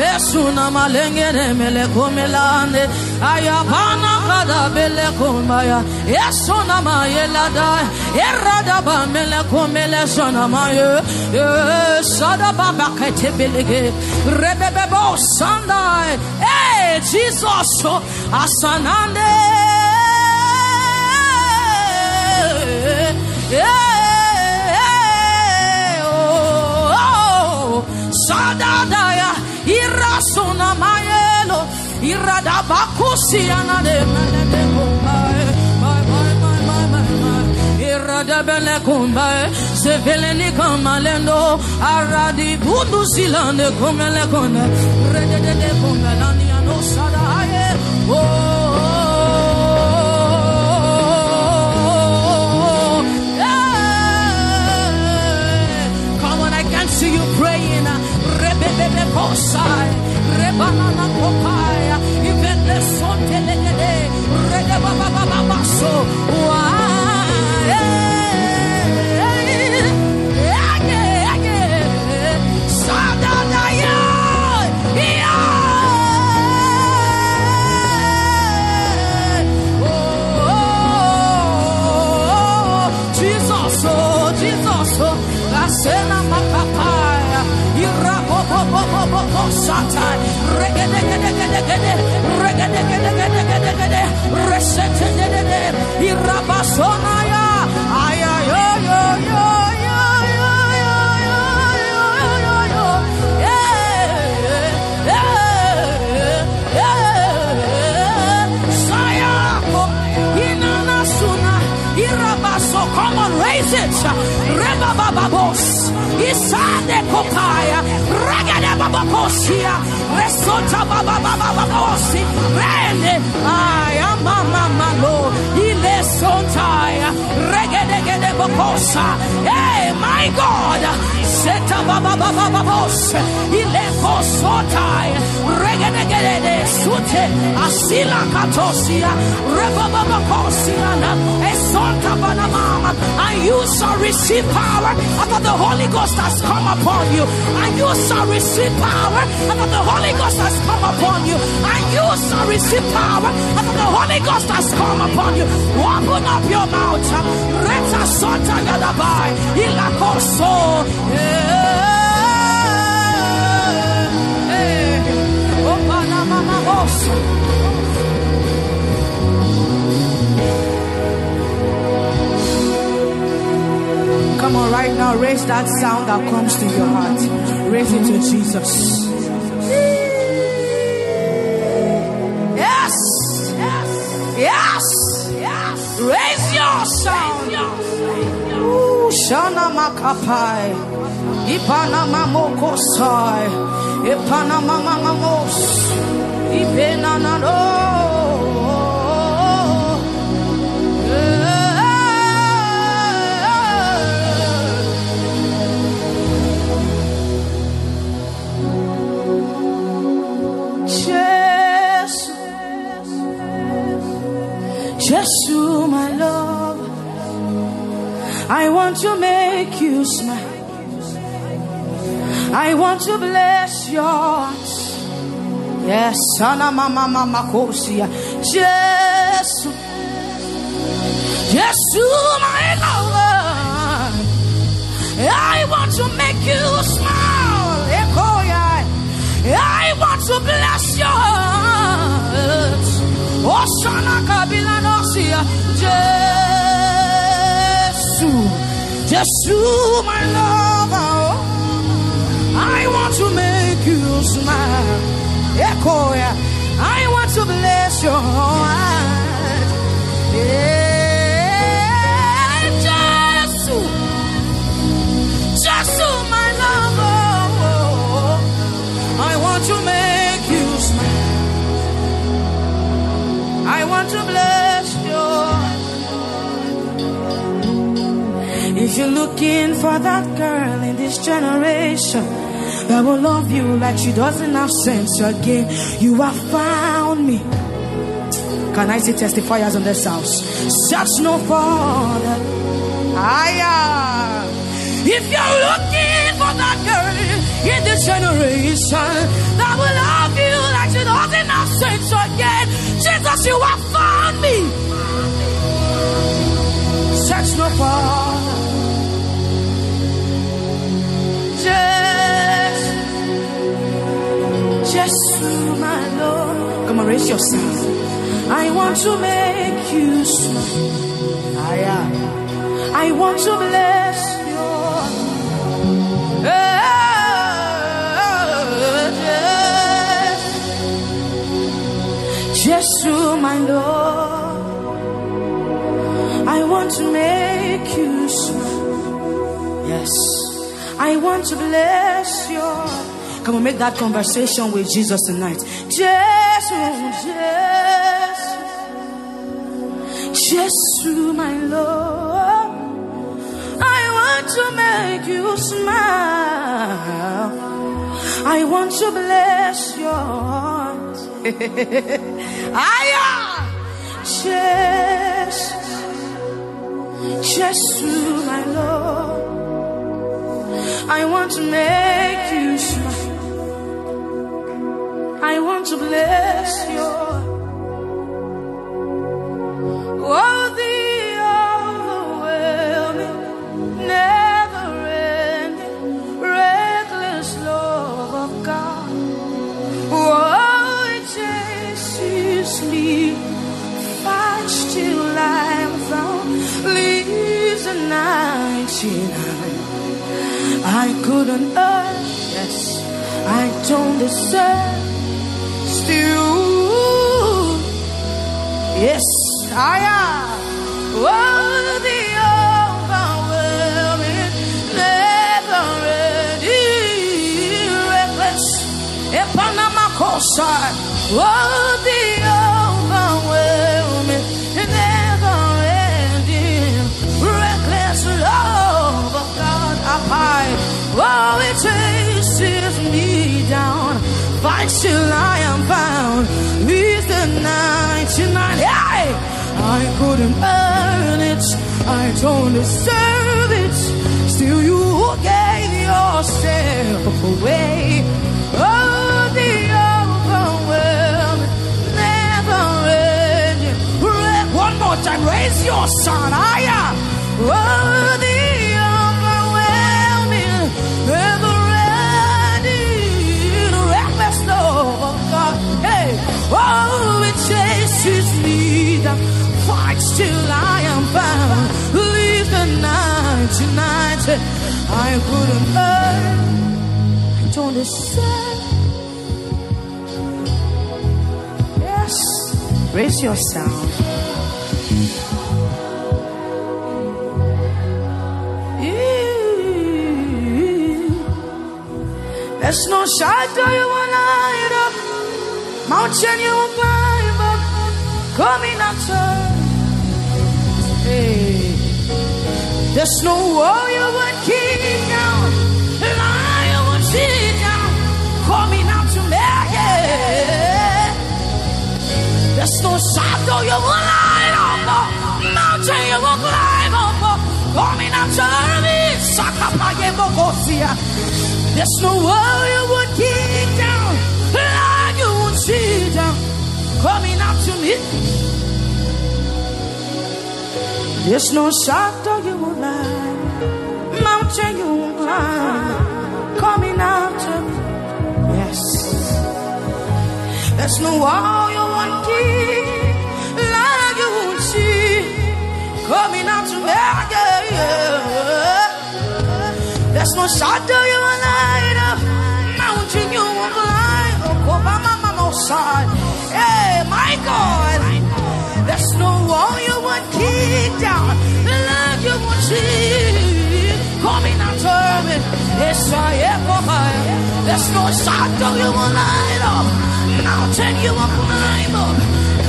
besuna mele melekomelande ayabana kada belekomaya yesuna mayelada erada ba mele melekomele sona maye sada ba bakete belege rebebebo sandai eh jesus asanande Sadadaya irasuna mayelo iradabakusiana de menedekumbae Radabele kumbae, seveleni kamalendo, aradi bundu silande kumele kone, redede kumbelani anosada aye, oh. Sai, Rebanana Popaya, Ivene Sontelegede, Redebaba Basso, Why? Reset Babacosia, Resota Babababababosi, Rene, I am Mamma Lo, Ilesotaya, Reggae bakosa, hey, my God, seta bababababos, ile kosotaya, regede gede sute, asila katosia, rebababakosia, esonta banamama, and you shall receive power after the Holy Ghost has come upon you, and you shall receive power after the Holy Ghost has come upon you, and you shall receive power after the Holy Ghost has come upon you. Open up your mouth, reta sota mouth. Eh, eh, eh. Come on, right now, raise that sound that comes to your heart. Raise it to Jesus. Yes, yes, yes, yes. Raise sound. Ooh, Shana Makapai. Ipanama Mokosai. Ipanama I want to make you smile. I want to bless your heart. Yes, Sana Mama Mama Kosia. Jesus, Jesus, my lover. I want to make you smile. I want to bless your heart. Oh, Shana Kabila Nosia. Jesus, Jesus, my lover. Oh. I want to make you smile. Echo, yeah. I want to bless your heart. Yeah, Jesus. Just to my lover, oh. I want to make you smile. I want to bless If you're looking for that girl in this generation that will love you like she doesn't have sense again, you have found me. Can I see testifiers in this house? Search no further. Aya. If you're looking for that girl in this generation that will love you like she doesn't have sense again. Jesus, you have found me. Search no further. Just, just my Lord. Come on, raise your sound. I want to make you smile. I am. I want to bless you. Just my Lord. I want to make you smile. Yes. I want to bless you. Come on, make that conversation with Jesus tonight. Jesus, Jesus, Jesus, my Lord. I want to make you smile. I want to bless your heart. Aya, Jesus, Jesus, my Lord. I want to make you smile. I want to bless your Oh, the overwhelming, never-ending, reckless love of God. Oh, it chases me, fights till I'm found, leaves the 99. I couldn't earn, yes, I don't deserve, still, yes, I am. Oh, the overwhelming, never-ending, reckless, Epanama Kosai. Oh, till I am found. With the 99, hey! I couldn't earn it, I don't deserve it. Still, you gave yourself away. Oh, the overwhelming, never ending. One more time, raise your son higher. Oh, the I couldn't earn, I don't deserve. Yes, raise your sound. There's no shadow you will light up, mountain you will climb up, coming after. Hey. There's no wall you would No shadow you will light up, mountain you will climb up, coming after me. Sakapayemokosia. There's no wall you would keep down, lie you would sit down, coming out to me. There's no shadow you will lie, mountain you climb, coming after me. There's no wall you won't keep, lie you won't see, coming after me. Yeah, yeah. There's no shadow you won't light up, mountain you won't climb, oh, Obama, mama, oh, side. Hey, my God. There's no wall you won't kick down, love you won't see. Coming after me, yes, I am. There's no shadow you won't light up, mountain you will climb up.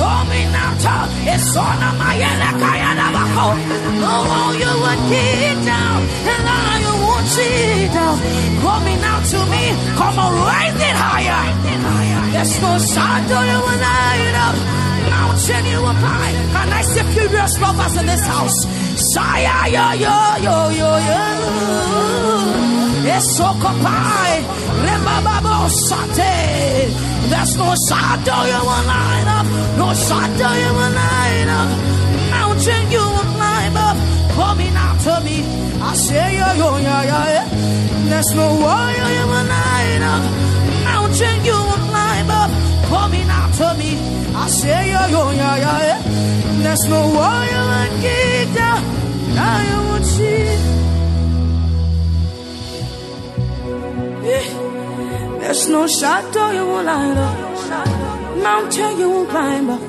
Coming after, it's on my Elakayanabaco. No wall you won't kick down, the love you won't see down. Coming out to me, come on, raise it higher. There's no shadow you will light up mountain you will climb. Can I see furious lovers in this house? Shaya, yo, yo, yo, yo, yo. It's so kapai. There's no shadow you will light up, no shadow you will light up, mountain you will climb up, coming after me. I say, yo, yo, yo, yo, There's no warrior you will light up, mountain you will climb up, coming after me. I say, yo, yo, yo, yo, There's no warrior and kick down, now you will see. There's no shadow you won't light up, mountain you won't climb up.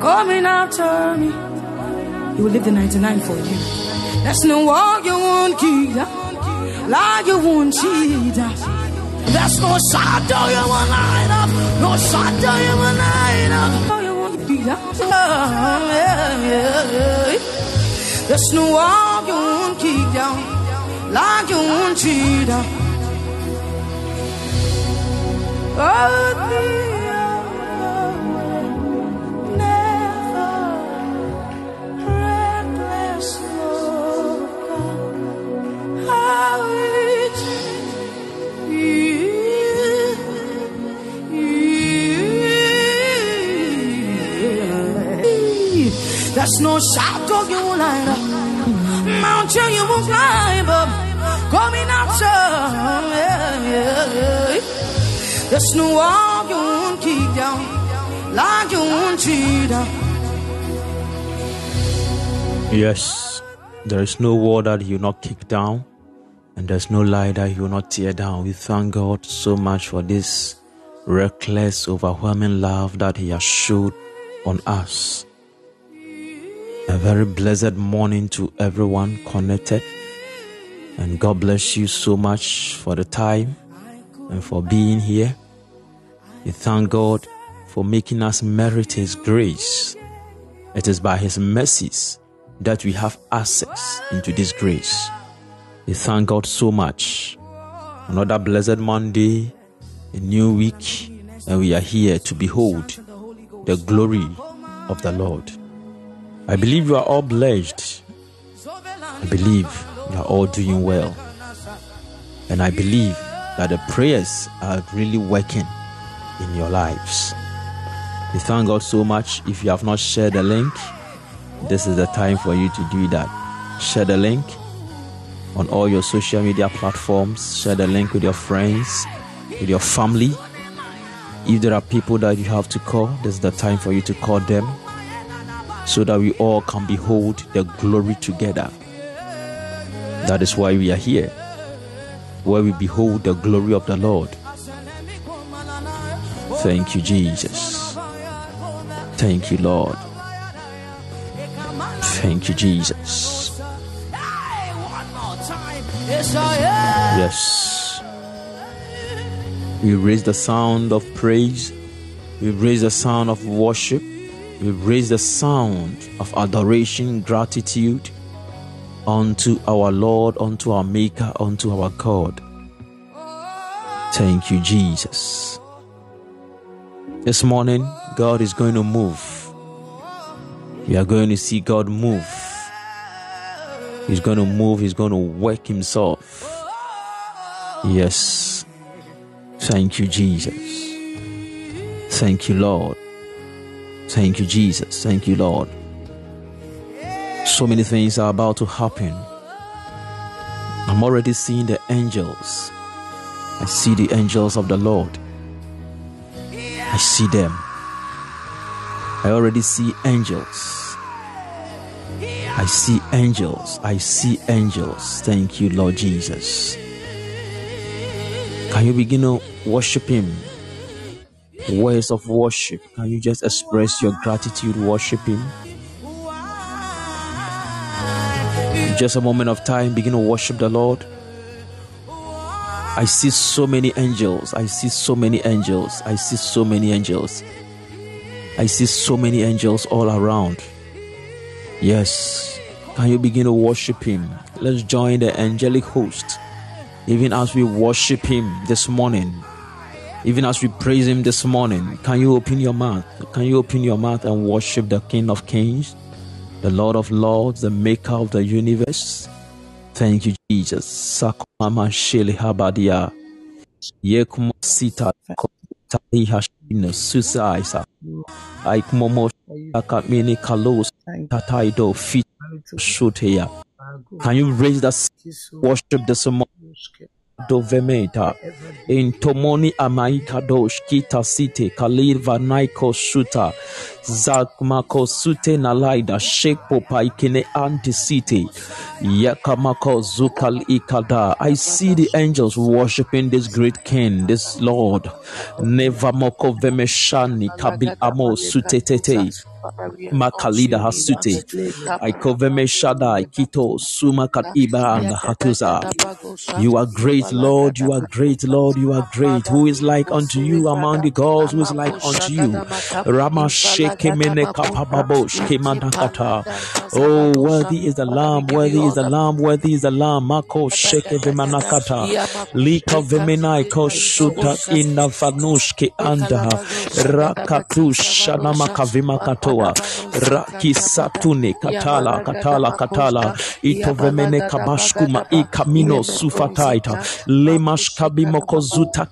Coming after me, you will leave the 99 for you. There's no wall you won't keep down, lie you won't cheat There's no shadow you won't light up, no shadow you won't light up. You won't keep oh, down. There's no wall you won't keep down, lie you won't cheat Oh, There's no shadow you will light up, mountain you will climb up, coming out. Yeah, yeah, yeah. There's no wall you won't kick down, like you won't cheat. Yes, there is no wall that you not kick down, and there's no lie that you will not tear down. We thank God so much for this reckless, overwhelming love that He has showed on us. A very blessed morning to everyone connected, and God bless you so much for the time and for being here. We thank God for making us merit His grace. It is by His mercies that we have access into this grace. We thank God so much. Another blessed Monday, a new week, and we are here to behold the glory of the Lord. I believe you are all blessed. I believe you are all doing well. And I believe that the prayers are really working in your lives. We thank God so much. If you have not shared the link, this is the time for you to do that. Share the link on all your social media platforms. Share the link with your friends, with your family. If there are people that you have to call, this is the time for you to call them so that we all can behold the glory together. That is why we are here where we behold the glory of the Lord. Thank you, Jesus. Thank you, Lord. Thank you, Jesus. Yes. We raise the sound of praise. We raise the sound of worship. We raise the sound of adoration, gratitude unto our Lord, unto our Maker, unto our God. Thank you, Jesus. This morning, God is going to move. We are going to see God move. He's going to move, He's going to work Himself. Yes. Thank you, Jesus. Thank you, Lord. Thank you, Jesus. Thank you, Lord. So many things are about to happen. I'm already seeing the angels. I see the angels of the Lord. I see them. I already see angels. I see angels. I see angels. Thank you, Lord Jesus. Can you begin to worship Him? Words of worship. Can you just express your gratitude, worship Him? Just a moment of time, begin to worship the Lord. I see so many angels. I see so many angels. I see so many angels. I see so many angels all around. Yes. Can you begin to worship Him? Let's join the angelic host. Even as we worship Him this morning, even as we praise Him this morning, can you open your mouth? Can you open your mouth and worship the King of Kings? The Lord of Lords, the Maker of the universe. Thank you, Jesus. Sakwama Shili Habadia. Yekumo sita tali hashina susa isa. Aikmomo akamini kalos tataido fit shuteya. Can you raise that worship this morning? Dovemeta. In tomoni amaikadosh kita site kalir vanaiko shuta zakmako sute nalaida shekpo paikine antisite yakamako zukal ikada. I see the angels worshiping this great king this lord. Nevamoko vemeshani kabil amo sutetete makalida hasute. Aikoveme shadai kito suma katiba and hatuza you are great lord you are great lord you are great. Who is like unto you among the gods? Who is like unto you? Rama shekemene kapababosh kemanakata oh worthy is the lamb worthy is the lamb worthy is the lamb. Mako sheke vemanakata lika vemenai ko shuta inna fanushke anda rakatush kavimakato Katoa Rakisatune Katala Katala Katala. Itovemene Kabashkuma I Kamino Sufataita. Lemash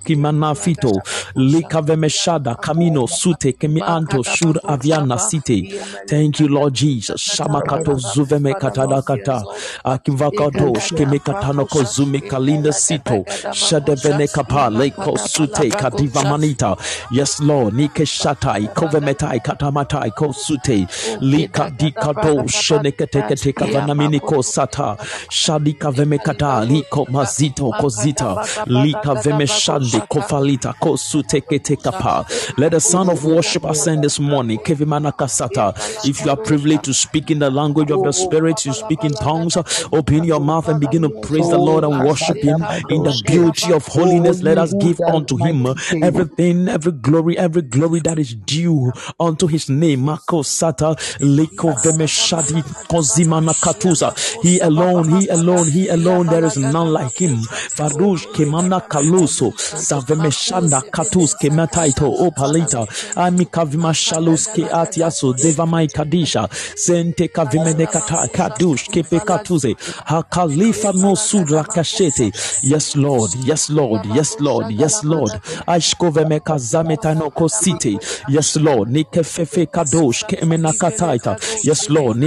Kimanafito Likavemeshada Kamino Sute Kemianto Shur Aviana City Thank you Lord Jesus. Shamakato Zuveme Katada Kata. Akivakadosh Kemikatanoko Zume Kalinda Sito. Shadevene Kapa Leko Sute Kadiva Manita. Yes Lord. Nike Shatai Kovemetai Katamatai Ko sute lika dikado sheneketeke teka vanamini ko sata shadika vemekata liko mazito kozita lika vemeshande kofalita ko suteke teka pa. Let the son of worship ascend this morning kevimana kasata if you are privileged to speak in the language of the spirit you speak in tongues open your mouth and begin to praise the lord and worship him in the beauty of holiness. Let us give unto him everything every glory every glory that is due unto his name Sata Liko Vemeshadi Kozimana Katuza. He alone, he alone, he alone, there is none like him. Farush Kemana Kaluso Savemeshanda Katus Kemataito Opalita Amika Vimashalus Ke Atiaso Devamai Kadisha Sente Kavimene Kadush Kepe Katuze Hakalifa no Sudra Kashete. Yes, Lord, yes, Lord, yes, Lord, yes, Lord. Ashkoveme Kazametano Kosite. Yes, Lord. Nikefefe Kadosh. Yes, Lord.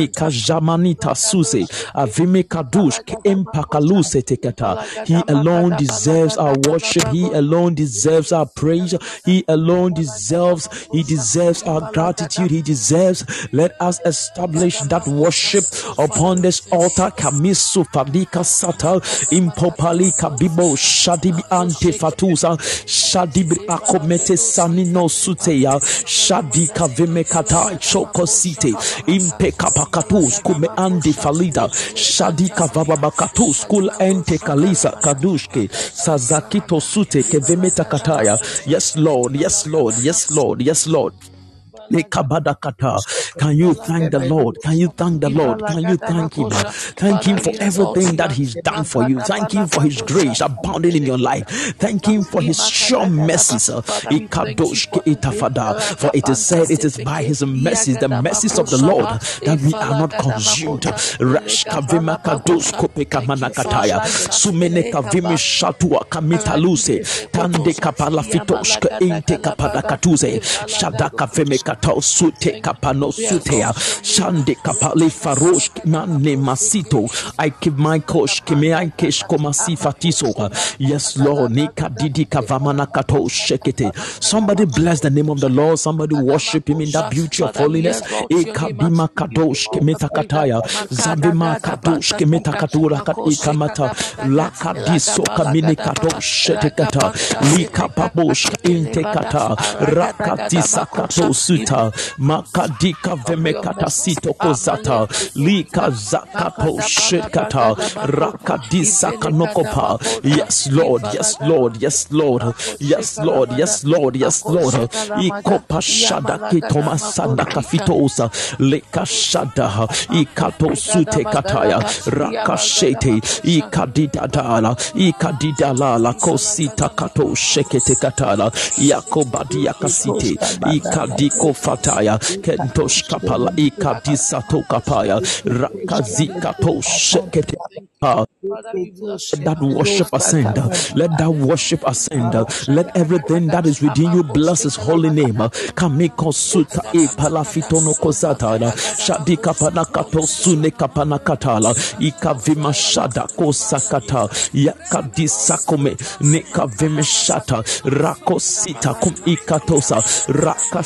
Suze. Avime kadush empakaluse tekata. He alone deserves our worship. He alone deserves our praise. He alone deserves, he deserves our gratitude. He deserves. Let us establish that worship upon this altar. Kamisu fadika sata impopali kabibo shadibi ante fatusa shadibi akomete sanino suteya shadika vimekata chokosite impekapakatus kume andi falida. Shadika vababakatus kul ente kalisa kadushke. Sazakitosute kevemetakataya kevemeta kataya. Yes lord. Yes lord. Yes lord. Yes lord can you thank the Lord? Can you thank the Lord? Can you thank Him? Thank Him for everything that He's done for you. Thank Him for His grace abounding in your life. Thank Him for His sure mercies. For it is said, it is by His mercies, the mercies of the Lord, that we are not consumed. Sumene kavimi shatua kamitaluse tande kapala fitoshka inte kapada katuze shadaka femeka katao sute kapano sutea shande kapale farosh mane masito. I give my kosh kime I kesh komasi fatiso yes Lord nika didi kavamana kato shekete. Somebody bless the name of the Lord. Somebody worship him in that beauty of holiness. ekabima kadosh kime takataya zabima kadosh kime takatura kat ikamata lakadiso kamine kadosh shetekata lika pabosh inte kata. rakatisa kato sute sita. Makadika vemekata sito kozata. Lika zakato shekata. Rakadisa kanokopa. Yes lord. Yes lord. Yes lord. Yes lord. Yes lord. Yes lord. Ikopa shada kitoma sanda kafitosa. Leka shada. Ikato sute kataya. Rakashete. Ikadidadala. Ikadidalala. Kosita kato shekete katala. Yakobadi yakasite ikadiko fataya ikadisa to kapaya rakazika to shekete Let that worship ascend. Let that worship ascend. Let everything that is within you bless His holy name. E palafitono kozata. Shadika panakato sune kapanakatala. Ika vima shada kosakata. Yakadi sakome. Nika vime shata. Rako kum ikatosa. Raka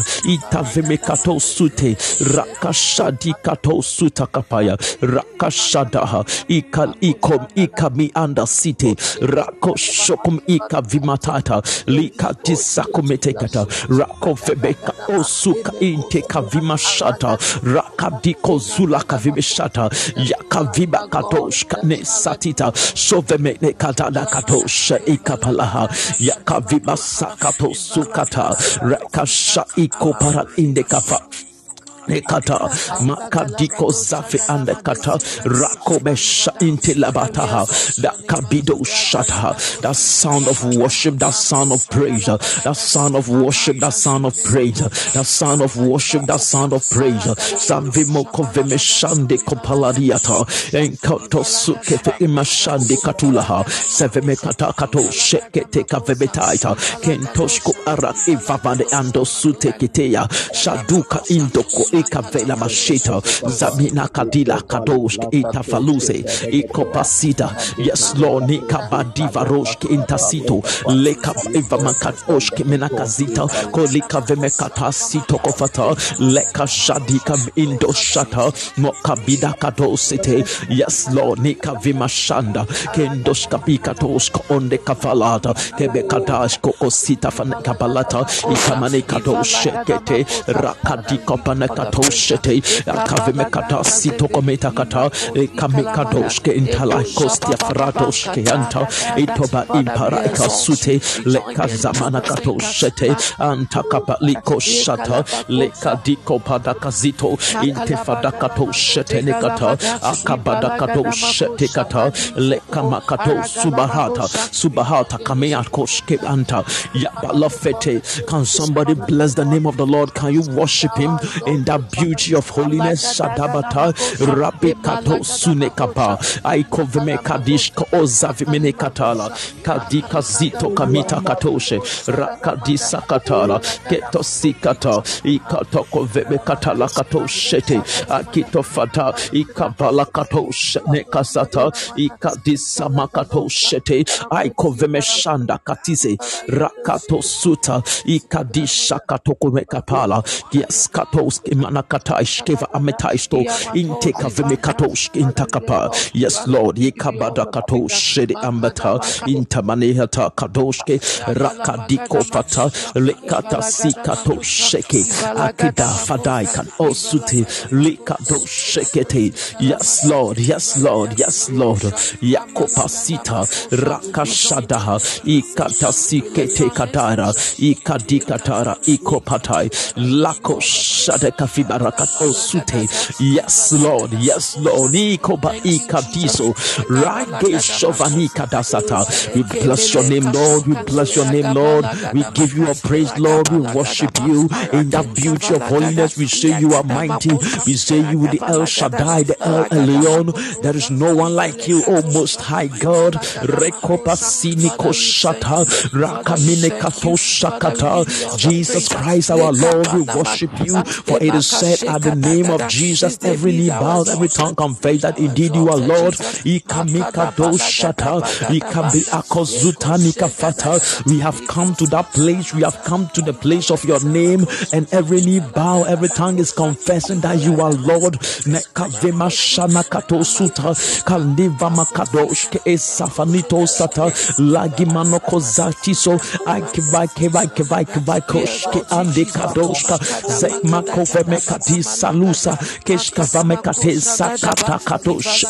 shada. Ita vime kato sute. Raka shadi kato suta kapaya. Raka shada ikal ikom ikami anda city rako shokum ika vimatata lika tisakumetekata rako febeka osuka inteka vimashata rakadiko zulaka vimeshata yakaviba katoshka ne satita sovemene katada katosha ikapalaha yakaviba sakato sukata Iko para indekapa. Nekata makadiko zafi ande kata rakobesha inte labataha that kabido shata that sound of worship that sound of praise that sound of worship that sound of praise that sound of worship that sound of praise. Savimo koveme shande kopaladiata enkato sukefe imashande katulaha seveme kata kato shekete kavebetaita kentoshko arak ivavane ando sute kiteya shaduka indoko ikavela mashita zamina kadila kadosh ita faluse ikopasita yes lord nikabadiva roshke intasito leka iva makatosh menakazita kolika vemekata sito kofata leka shadika indo shata mokabida kadosite yes lord nika vimashanda kendosh kapika tosh onde kafalata kebekatash kokosita fanekabalata ikamane kadosh shekete akavime kata sito kometa kata kame kadoshke intala kostia anta impara kasute leka zamana katoshete anta kapa liko shata leka diko pada kazito inte fada katoshete nekata akabada kata leka makato subahata subahata kame akoshke anta can somebody bless the name of the Lord? Can you worship him in that beauty of holiness. Shadabata Rabikato Sunekapa Aikoveme Kadishka Ozavimene Katala Kadika Zito Kamita Katoshe Rakadisa Katala Keto Sikata Ikatoko Veme Katala Katoshete Akito Fata Ikabala Katoshe Nekasata Ikadisa Makatoshete Aikoveme Shanda Katize Rakato Suta Ikadisha Katoko Mekapala Yes Katos Imanakataish Keva Ametaisto. Inteka Vemekatosh Intakapa Yes Lord Yekabada Katosh de Ambata. Intamanehata Kadoshke. Rakadiko Fata. Lekata Sikato Sheke. Akida Fadai Kan Osute Lekado Shekete. Yes Lord Yes Lord Yes Lord. Yakopasita Rakashadaha Ikata Sikete Kadara. Ikadikatara Ikopatai. Lako Shadeka Yes Lord. Yes Lord. We bless your name Lord. We bless your name Lord. We give you a praise Lord. We worship you. In that beauty of holiness We say you are mighty. We say you the El Shaddai the El Elyon. There is no one like you O Most High God. Jesus Christ our Lord we worship you for it is said at the name of Jesus every knee bows every tongue confess that indeed you are Lord. Ikamika do Shata Ikabi Akozutanika Fata we have come to that place we have come to the place of your name and every knee bow every tongue is confessing that you are Lord. Nekavema Shana Kato Suta Kalniva Makadosh Ke Safanito Sata Lagimano Kozatiso Akivai Kivai Kivai Kivai Koshke Andi Kadoshka Zekmako Vemekati Salusa Keshka Vamekate Sakata Katosh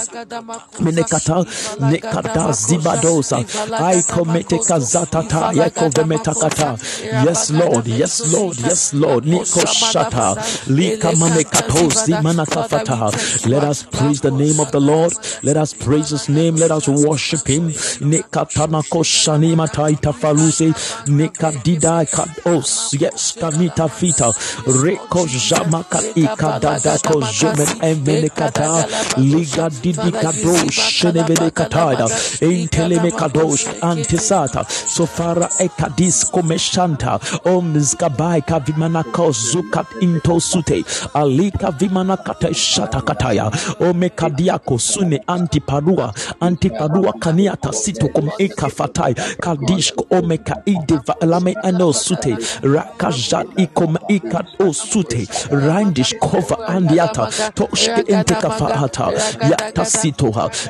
Menekata Nekata Zibadosa I komete kazatata Yako Vemetakata Yes Lord Yes Lord Yes Lord Niko Shata Lika Manekato Zimanakafata Let us praise the name of the Lord Let us praise his name Let us worship him Nekatana Koshani Mataita Faluse Nekadida Kados Yes Kanita Fita Reko Jam maka ikadada kozumen emenekada liga didikado shenevenekataya intelemekadosh antisata sofara ekadis komeshanta omzgabai kavimanako zukat intosute alika vimanakata shatakataya omekadiako sune antiparua antiparua kaniata sito kom ekafatai kadishko omeka ideva lame anosute rakajat ikom ikat osute toshke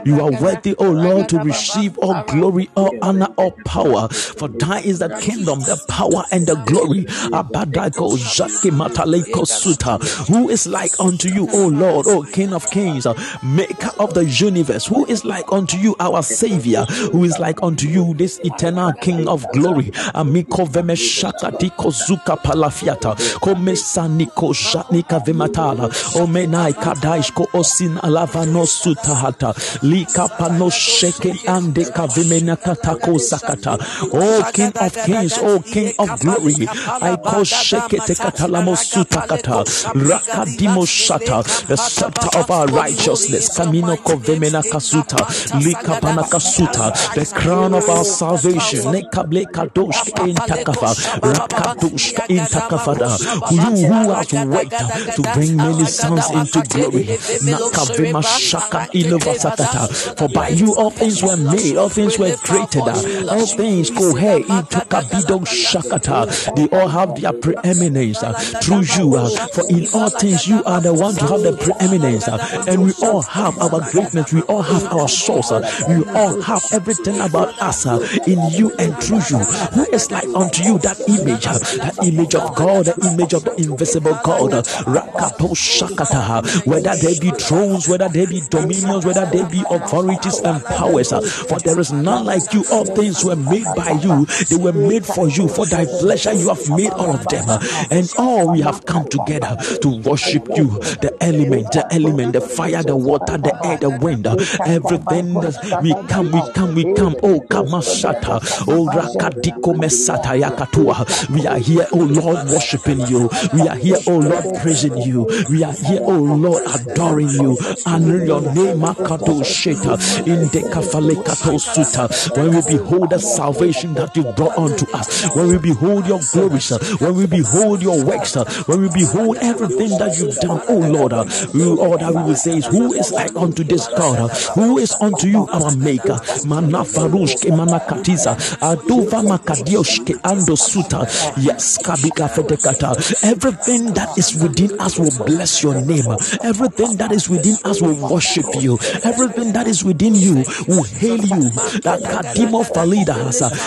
you are worthy o lord to receive all glory all honor all power. For thine is the kingdom the power and the glory. Abadako jake mataleko suta. Who is like unto you o lord o king of kings maker of the universe? Who is like unto you our savior? Who is like unto you this eternal king of glory? Amiko vemeshaka diko zuka palafiata. Komesaniko janika vematala omenai kadaishko osin alavano sutahata likapano sheke ande kavimena katako sakata. Oh king of kings oh king of glory i call sheke tekatalamo sutakata rakadimo shata the scepter of our righteousness kamino kovemena kasuta likapana kasuta the crown of our salvation nekable kadosh intakafa rakadosh intakafada you who has to bring many sons into glory nakavema shaka ilovasakata for by you all things were made all things were created all things go here intakabido shakata they all have their preeminence uh, through you uh, for in all things you are the one to have the preeminence uh, and we all have our greatness we all have our source uh, we all have everything about us uh, in you and through you who is like unto you that image uh, that image of god the image of the invisible god uh, Rakapo shakata, whether they be thrones whether they be dominions whether they be authorities and powers for there is none like you. All things were made by you. They were made for you. For thy pleasure you have made all of them. And all we have come together to worship you. The element the element the fire the water the air the wind. Everything that we come we come we come. Oh kamashata oh rakadiko mesata yakatua. We are here oh lord worshiping you. We are here oh lord praising you. We are here oh lord adoring you. Honor your name makato sheta in the kafalekato suta when we behold the salvation that you brought unto us when we behold your glory, when we behold your works when we behold everything that you've done oh lord we, all that we will say is who is like unto this god? Who is unto you our maker? Manafarushke manakatiza aduva makadioshke ando suta. Yes kabika fetekata everything that is within us will bless your name. Everything that is within us will worship you. Everything that is within you will hail you. That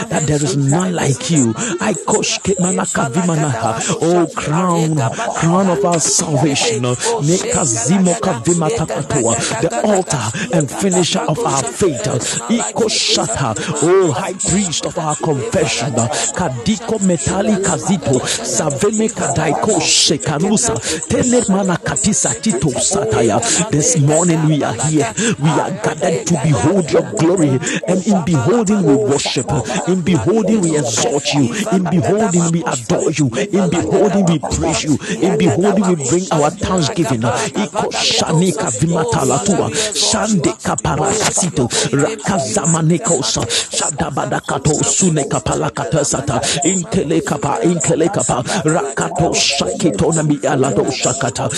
that there is none like you. I manakavimanaha oh crown crown of our salvation. The altar and finisher of our faith. Ikoshata oh high priest of our confession. Kadiko metali kazito. Saveme kadaiko telemana katisa tito sataya. This morning we are here. We are gathered to behold your glory. And in beholding we worship. In beholding we exalt you. In beholding we adore you. In beholding we praise you. In beholding we bring our thanksgiving. Iko shanika vimatalatua shande kaparakasito rakazamanikosa shadabadakato suneka palakatasata inkelekapa inkelekapa rakato shakitona mialado shakata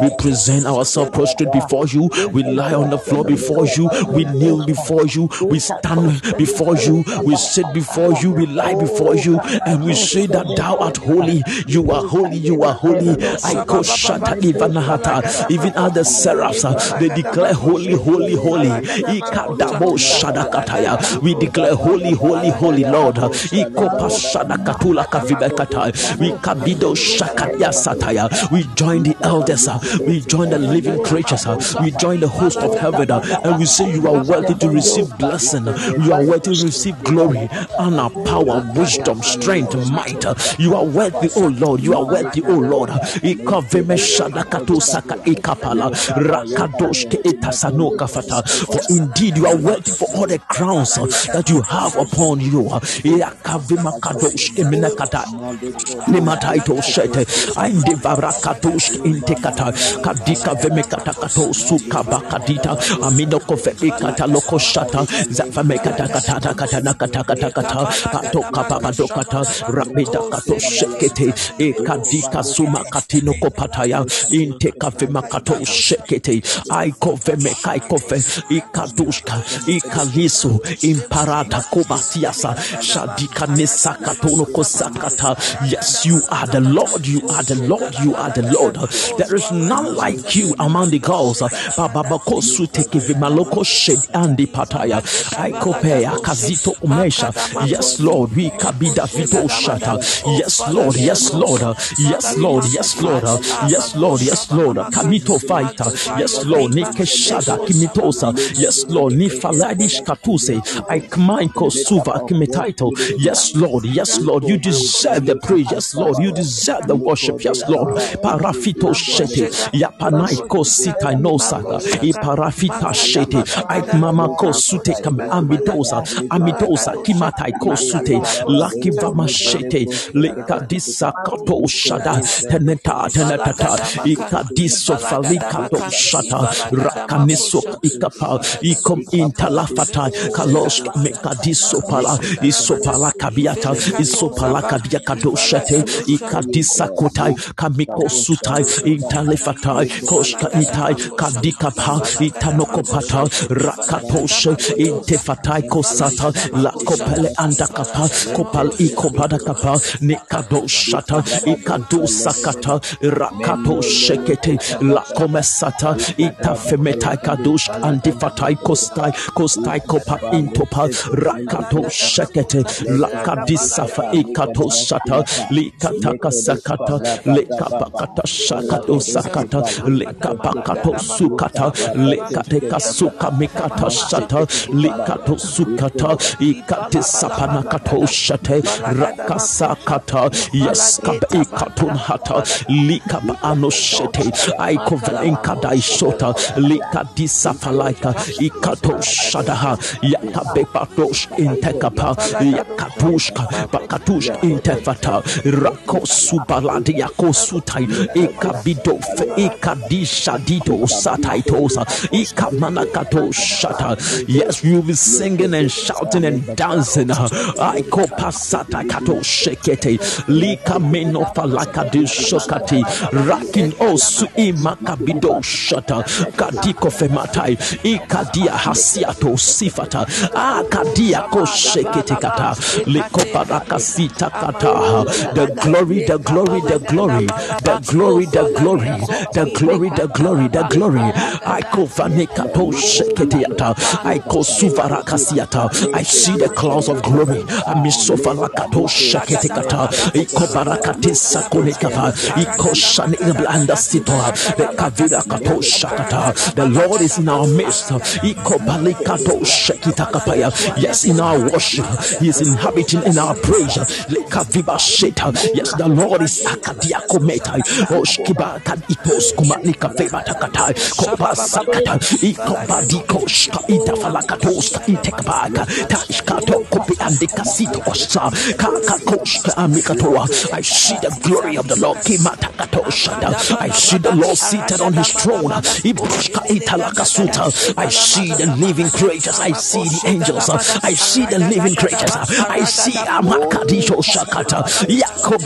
we present ourselves prostrate before you. We lie on the floor before you. We kneel before you. We stand before you. We sit before you. We lie before you. And we say that thou art holy. You are holy. You are holy. I shata ivanahata even as the seraphs they declare holy holy holy. Ikadabo we declare holy holy holy Lord. Kavibekataya we shakaya sataya. We join the elders uh, we join the living creatures uh, we join the host of heaven uh, and we say you are worthy to receive blessing you are worthy to receive glory honor power wisdom strength might. You are worthy oh Lord you are worthy oh Lord. For indeed you are worthy for all the crowns that you have upon you kato shete. Ainde varakatos intekata kadika vemekata kato suka bakadita amino kofepi kata loko shata. Zavamekata kata kata nakata kata kata pato kapapa dokata rapida kato shekete. E kadika suma katino kopataya inteka vemakato shekete. Aiko vemekaiko ve ikadushka ikaliso imparata kobatiasa. Shadika nesakatono kosakata. Yes you are the Lord you are the Lord you are the Lord. There is none like you among the gods. Bababako suteke vimaloko shed andi pataya aikopea kazito umesha yes Lord we kabida vito shata yes Lord yes Lord. Yes Lord yes Lord. Yes Lord yes Lord. Kamito fighter yes Lord nikeshada kimitosa yes Lord ni faladish katuse aikmaiko suva kimitaito yes Lord yes Lord. You deserve the praise. Yes Lord you deserve the worship. Yes Lord. Parafito shete. Yapanaiko sita no saka iparafita shete. Aikmama ko sute kam amidosa. Amidosa kimatai ko sute laki vama shete lekadisa kato shada. Teneta tenetata. Ikadiso falika do shata. Rakaniso ikapa. Ikom intalafata. Kalos mekadiso pala. Isopala kabiata. Isopala kadia kado shete ikatisakotai kamikosutai intalefatai koshkaitai kadikapa itanokopata rakatoshe intefatai kosata lakopele andakapa kopal ikobadakapa nikadoshata ikadosakata rakatoshekete lakomesata itafemetai kadosh andifatai kostai kostai kopa intopa rakatoshekete lakadisafa ikatoshata likat takasakata lekapakata shakato sakata lekapakato sukata lekateka suka mikata shata lekato sukata ikate sapanakato shate rakasakata yes ikatun hata likab anoshete aikovenkada ishota likadisafalaika ikato shadaha yakabepatosh intekapa yakatushka pakatush intefata rak rako subaladi yako sutai ikabido fe ikadisha dito sataitosa ikamanakato shata. Yes you'll be singing and shouting and dancing. Aiko pasata kato shekete lika falaka de shokati rakin osu imakabido shata kadiko fematai ikadia hasiato sifata akadia ko shekete kata liko baraka sita kata. The glory the glory the glory the glory the glory the glory the glory the glory. Aiko vanekato shekete yata aiko suvaraka siata I see the clouds of glory. Amisofa lakato shekete kata. Iko barakati sakone kava iko shani iblanda sitoa the kavira kato shakata the Lord is in our midst. Iko balikato shekita kapaya yes in our worship. He is inhabiting in our praise. Lekaviba sheta yes the Lord. Is akadiako meta oshkiba itos kumani kaveba takata kopa sakata iko badiko shka ita falakatos ka itekbaka tashkato kopi andika sito osa kaka koshka amikatoa. I see the glory of the Lord. Kimatakato I see the Lord seated on his throne. Ibushka italakasuta. I see the living creatures. I see the angels. I see the living creatures. I see amakadisho shakata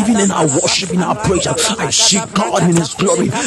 even in our worship, in our praise. I see God in His glory. I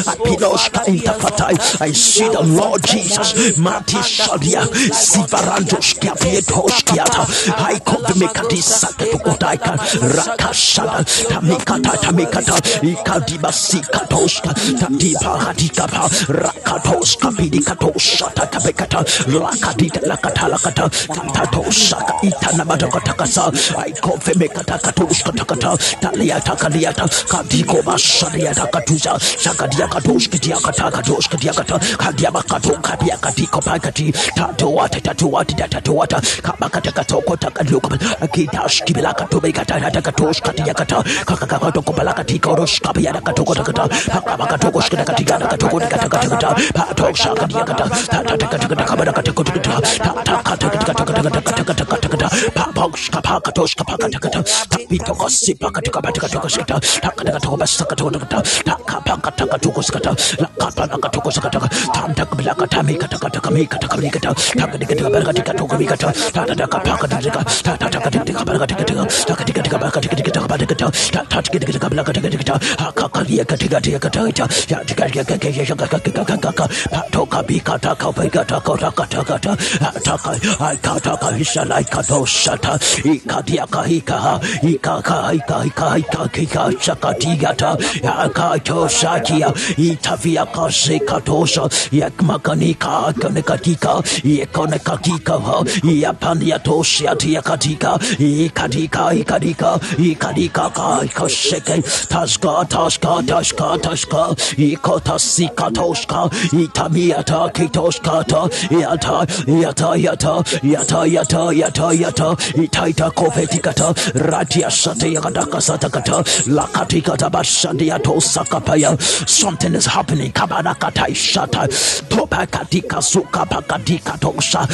see the Lord Jesus. Mati Shadia, Sivarandos Kiatos Kiata, Haiko Mekati Sakatokotaika, Rakashada, Tamikata Tamikata, Ikadiba Sikatoska, Tatiba Hatikapa, Rakatos Kapidikatos Shatakabekata, Rakadita Lakata Lakata, Tatatoshaka Itanamadakatakasa, Aiko Vemekata Katoska Takata, Talia kata kaliata kadiko bashariata katuza shakadia katosh kitia kata katosh kitia kata kadia bakato kadia kadiko pakati tato wata tato wata tato wata kabakata katoko takaluka kitash kibila kato bekata kata katosh katia kata kakaka katoko balaka tiko rosh kabia katoko kata kabakatoko shkata katika katoko kata kata kata pato shakadia kata tata kata kata kabada kata kata kata tata kata kata kata kata kata kata kata kata paposh kapaka tosh kapaka kata tapito kosipa katika batika toko skata takata kata kobasa kata kata takapaka taka taka kikashakatigata yakatoshakia itafiakasekatosha yakmakanikakanekatika yekonekakika yapaniatoshiatiakatika ikatika ikatika ikadika kakoseke taska taska taska taska ikotasikatoska itamiata kitoskata yata yata yata yata yata yata yata itaita kovetikata ratiasateyakatakasata kata Something is happening. Kabarakatai shata. Topakatika suka pakadika tosha.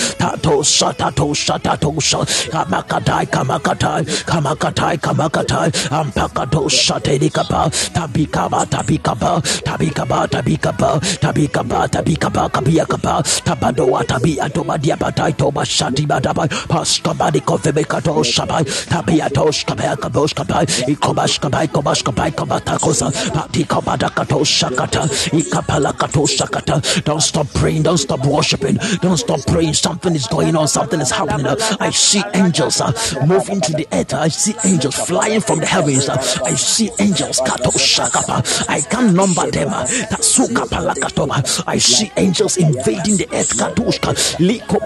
Ikoba don't stop praying don't stop worshiping don't stop praying. Something is going on something is happening. I see angels uh, moving to the earth. I see angels flying from the heavens. I see angels kato I can't number them uh, I see angels invading the earth katushka liko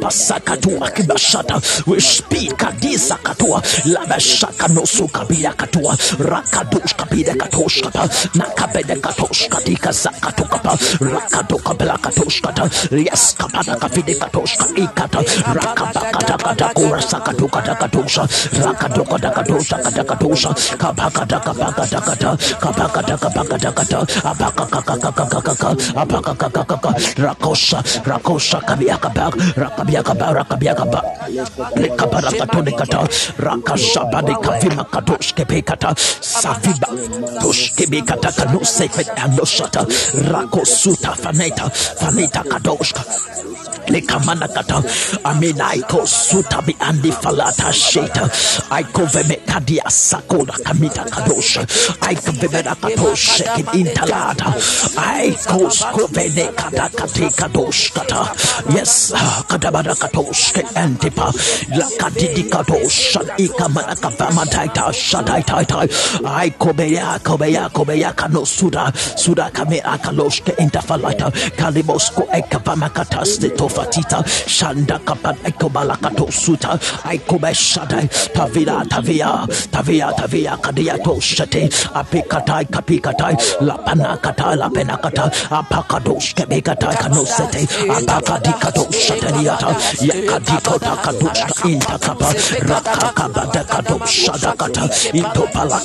we speak kadisa katua labashaka nosu kabila katua rakadushka pide katushka ta nakabede katushka dika zakatuka pa rakaduka bela katushka ta yes kapada kafide katushka ikata rakabaka taka takura sakatuka takatusha rakaduka takatusha katakatusha kabaka daka baka takabaka takata kabaka daka takata abaka kakakakakaka abaka kakakaka rakosha rakosha kabiaka bak rakabiaka bak rakabiaka bak rekabara katone kata rakashabade kavima katushke pekata saviba toshke bekata kanose fet anoshata rakosuta faneta faneta kadoshka lekamana kata amina iko suta bi andi falata sheta aiko veme kadia sakoda kamita kadosha aiko veme na katosha kin intalata aiko skovene kata kate kadosh kata yes kadabada katosh ke antipa la kadidi kadosha ikamana kavama taita shatai tai tai aiko beya kobeya kobeya kano suda suda kame akalosh ke intafalata kalimosko ekavama kataste tofatita. Shanda kapat ekobala kato suta. Aikobe shadai tavira tavia tavia tavia kadia to shate apikatai kapikatai. Lapana kata lapena kata. Apakadosh kebekatai kanosete apakadikato shateliata yakadiko takadosh intakapa. Rakakaba dekato shadakata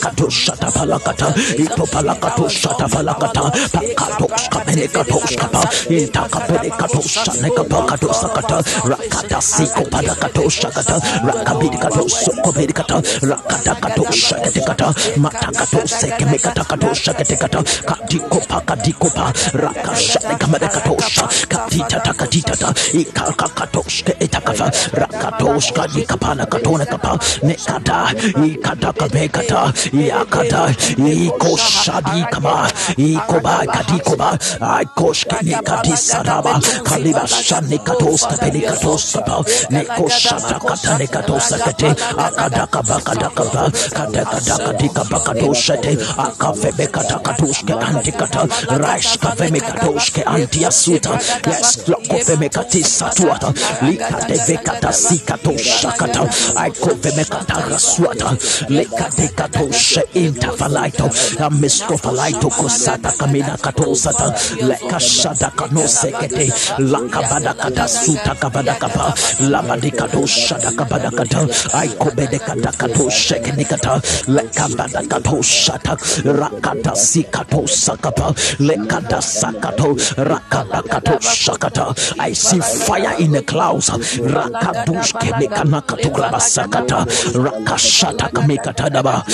kato Shata Palakata, Ito Palakato Shata Palakata, Pakatos Kapenekatos Kapa, Intakapelekatos Shanekapakato Sakata, Rakata Siko Palakato Shakata, Rakabidikato Sokobidikata, Rakata Kato Shakatekata, Matakato Sekemekatakato Shakatekata, Katikopa Katikopa, Rakashanekamadekatosha, Katita Takatita, Ikakakatoshke Etakava, Rakatoshka Nikapana Katona Kapa, Nekata, Ikataka Mekata, yakata iko shadi kama iko ba kati ko ba iko shkini kati sadaba kaliba shani katos kapeli katos kapa niko shata kata nikatos kate akada kaba kada kaba kada kada kati kaba katos shate akafe be kata katos ke anti kata raish kafe me katos anti asuta yes kofe me kati satuata likate ve kata sikatos shakata aiko ve me kata rasuata likate katos katoshe intafalaito amiskofalaito kosata kamina katosata leka shada kanosekete lakabada kata suta kabada kapa labadi kato shada kabada kata aiko bede kata kato sheke nikata lekabada kato shata rakata sikato sakapa lekada sakato rakada kato shakata I see fire in the clouds rakadush kemekana kato sakata rakashata kamekata daba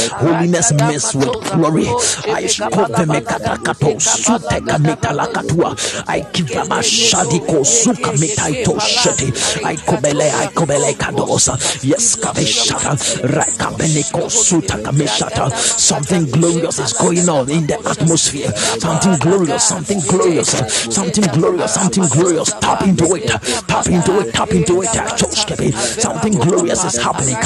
holiness mess with glory I skove mekata kato sute kameta lakatua I suka metaito shete I kobele I kobele kadosa yes kabeshata rakabeneko suta kameshata something glorious is going on in the atmosphere something glorious something glorious something glorious something glorious tap into it tap into it tap into it something glorious is happening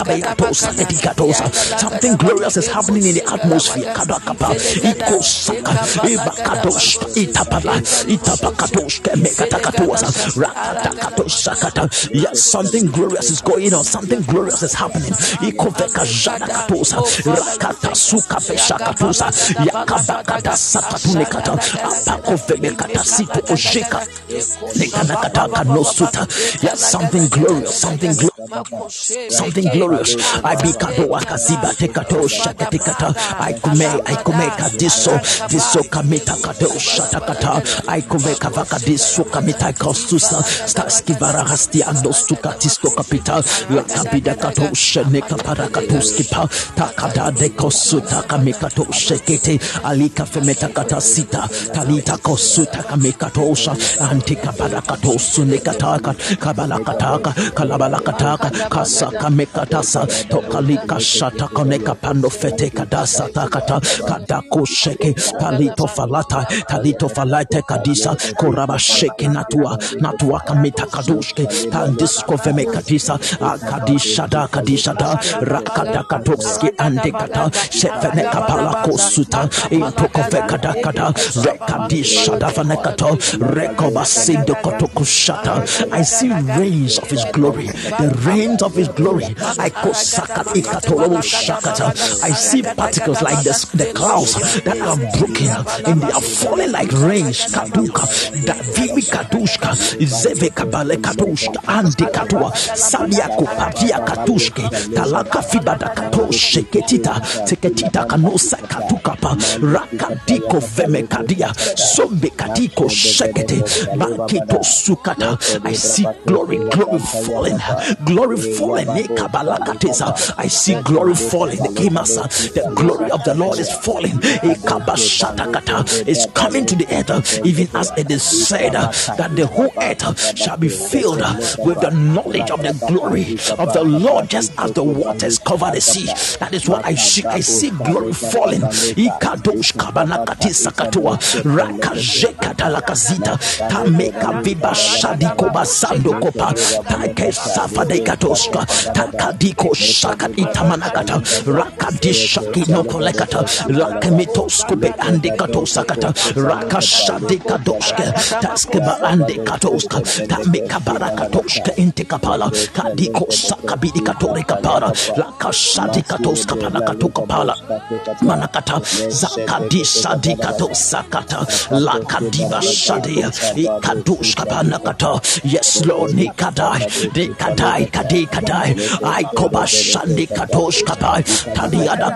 something glorious is happening in the atmosphere kadakapa ikosaka ibakadosh itapala itapakadosh kemekatakatosa rakatakatosakata yes something glorious is going on something glorious is happening ikoveka jadakatosa rakata suka beshakatosa yakabakata sakatunekata apakovemekata sito ojeka nekanakataka nosuta yes something glorious something glorious something glorious I bikado akaziba tekato shakatikata I kume I kume kadiso diso kamita kato shatakata I kume kavaka diso kamita kostusa staski varahasti andostuka tisto kapita la kabida kato sheneka parakatuski pa takada de kosuta kamikato shekete alika femeta kata sita talita kosuta kamikatosha antika parakato sunekataka kabalakataka kalabalakataka kasaka mekatasa tokalika shata koneka pando fete kadasa takata kadako sheke talito falata talito falate kadisa koraba sheke natua natua kamita kadushke tandisko veme kadisa akadisha da kadisha da rakata katoski andekata shefene kapala kosuta intoko vekada kada rekadisha da vanekato rekoba sindo kotokushata I see rains of his glory the rains of his glory I kosaka ikatolo shakata I see particles like the, the clouds that are broken and they are falling like rain kaduka davivi kadushka zeve kabale kadushka andi katua sabia kupatia katushke talaka fibada katoshe ketita teketita kanosa katukapa rakadiko veme kadia sombe kadiko shekete bakito sukata. I see glory glory falling glory falling Ekabalakateza. I see glory falling the Kimasa the glory of the Lord is falling. Is coming to the earth even as it is said that the whole earth shall be filled with the knowledge of the glory of the Lord just as the waters cover the sea. That is what I see I see glory falling. Ikadosh kabanakati sakatua. Rakajekata lakazita tameka viba shadiko basando kopa take safa de katoska takadiko shaka itamanakata rakadishaki no kolekata lakemitoskube andikato sakata rakashadika doske taskeba andikatoska tamika barakatoska intikapala kadiko sakabidi katore kapara lakashadikatoska panakatoka pala manakata zakadisha dikato sakata lakadiva shadia ikadushka panakata. Yes lord nikadai dikadai kadikadai aikoba shandi katosh kapai tadiada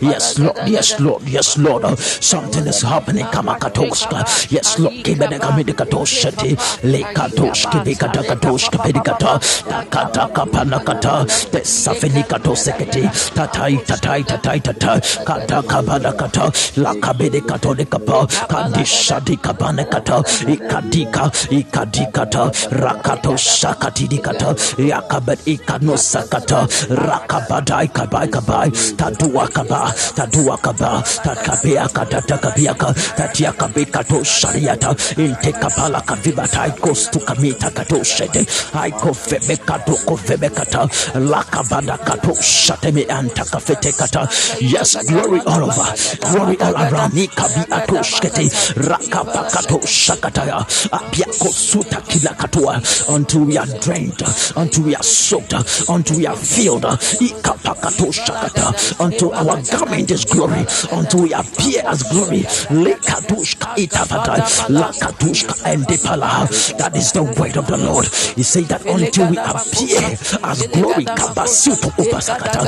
yes lord yes lord yes lord. Something is happening. Kamakatoshka yes lord kibenekamitikatosheti lekatoshkibikatakatoshkapenikata takatakapanakata. Tesafenikatoseketi tatai tatai tatai tatai katakapanakata. Lakabedekatonikapa. Kadishadikapanekata ikadika ikadikata. Rakato shakatidikata yakabet ikanosakata. Rakabadai kabai kabai tadua kaba tadua kaba takabia kata takabiaka tatiakabikato shariata. Intekapala kavibata ikostu kamita kato shete. Aiko vemekato kovemekata lakabada kato shateme antakafete kata. Yes glory all over. Glory all around me kabi atoshkete rakapakato shakataya abiako suta kila katua. Until we are drained until we are soaked until we are filled. Ikapakato shakata until our garment is glory until we appear as glory. Lekatushka itapata lakatushka endepala. That is the word of the Lord. He said that until we appear as glory kabasuto upasakata.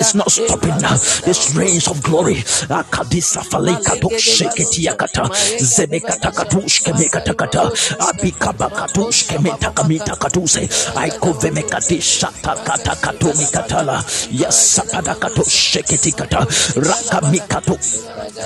It's not stopping now. This range of glory akadisa falekato sheketiakata zebekatakatushke mekatakata abikabakatushke metakamitakatus aikovemekatishatakatakatomikatala yasapadakato sheketikata rakamikato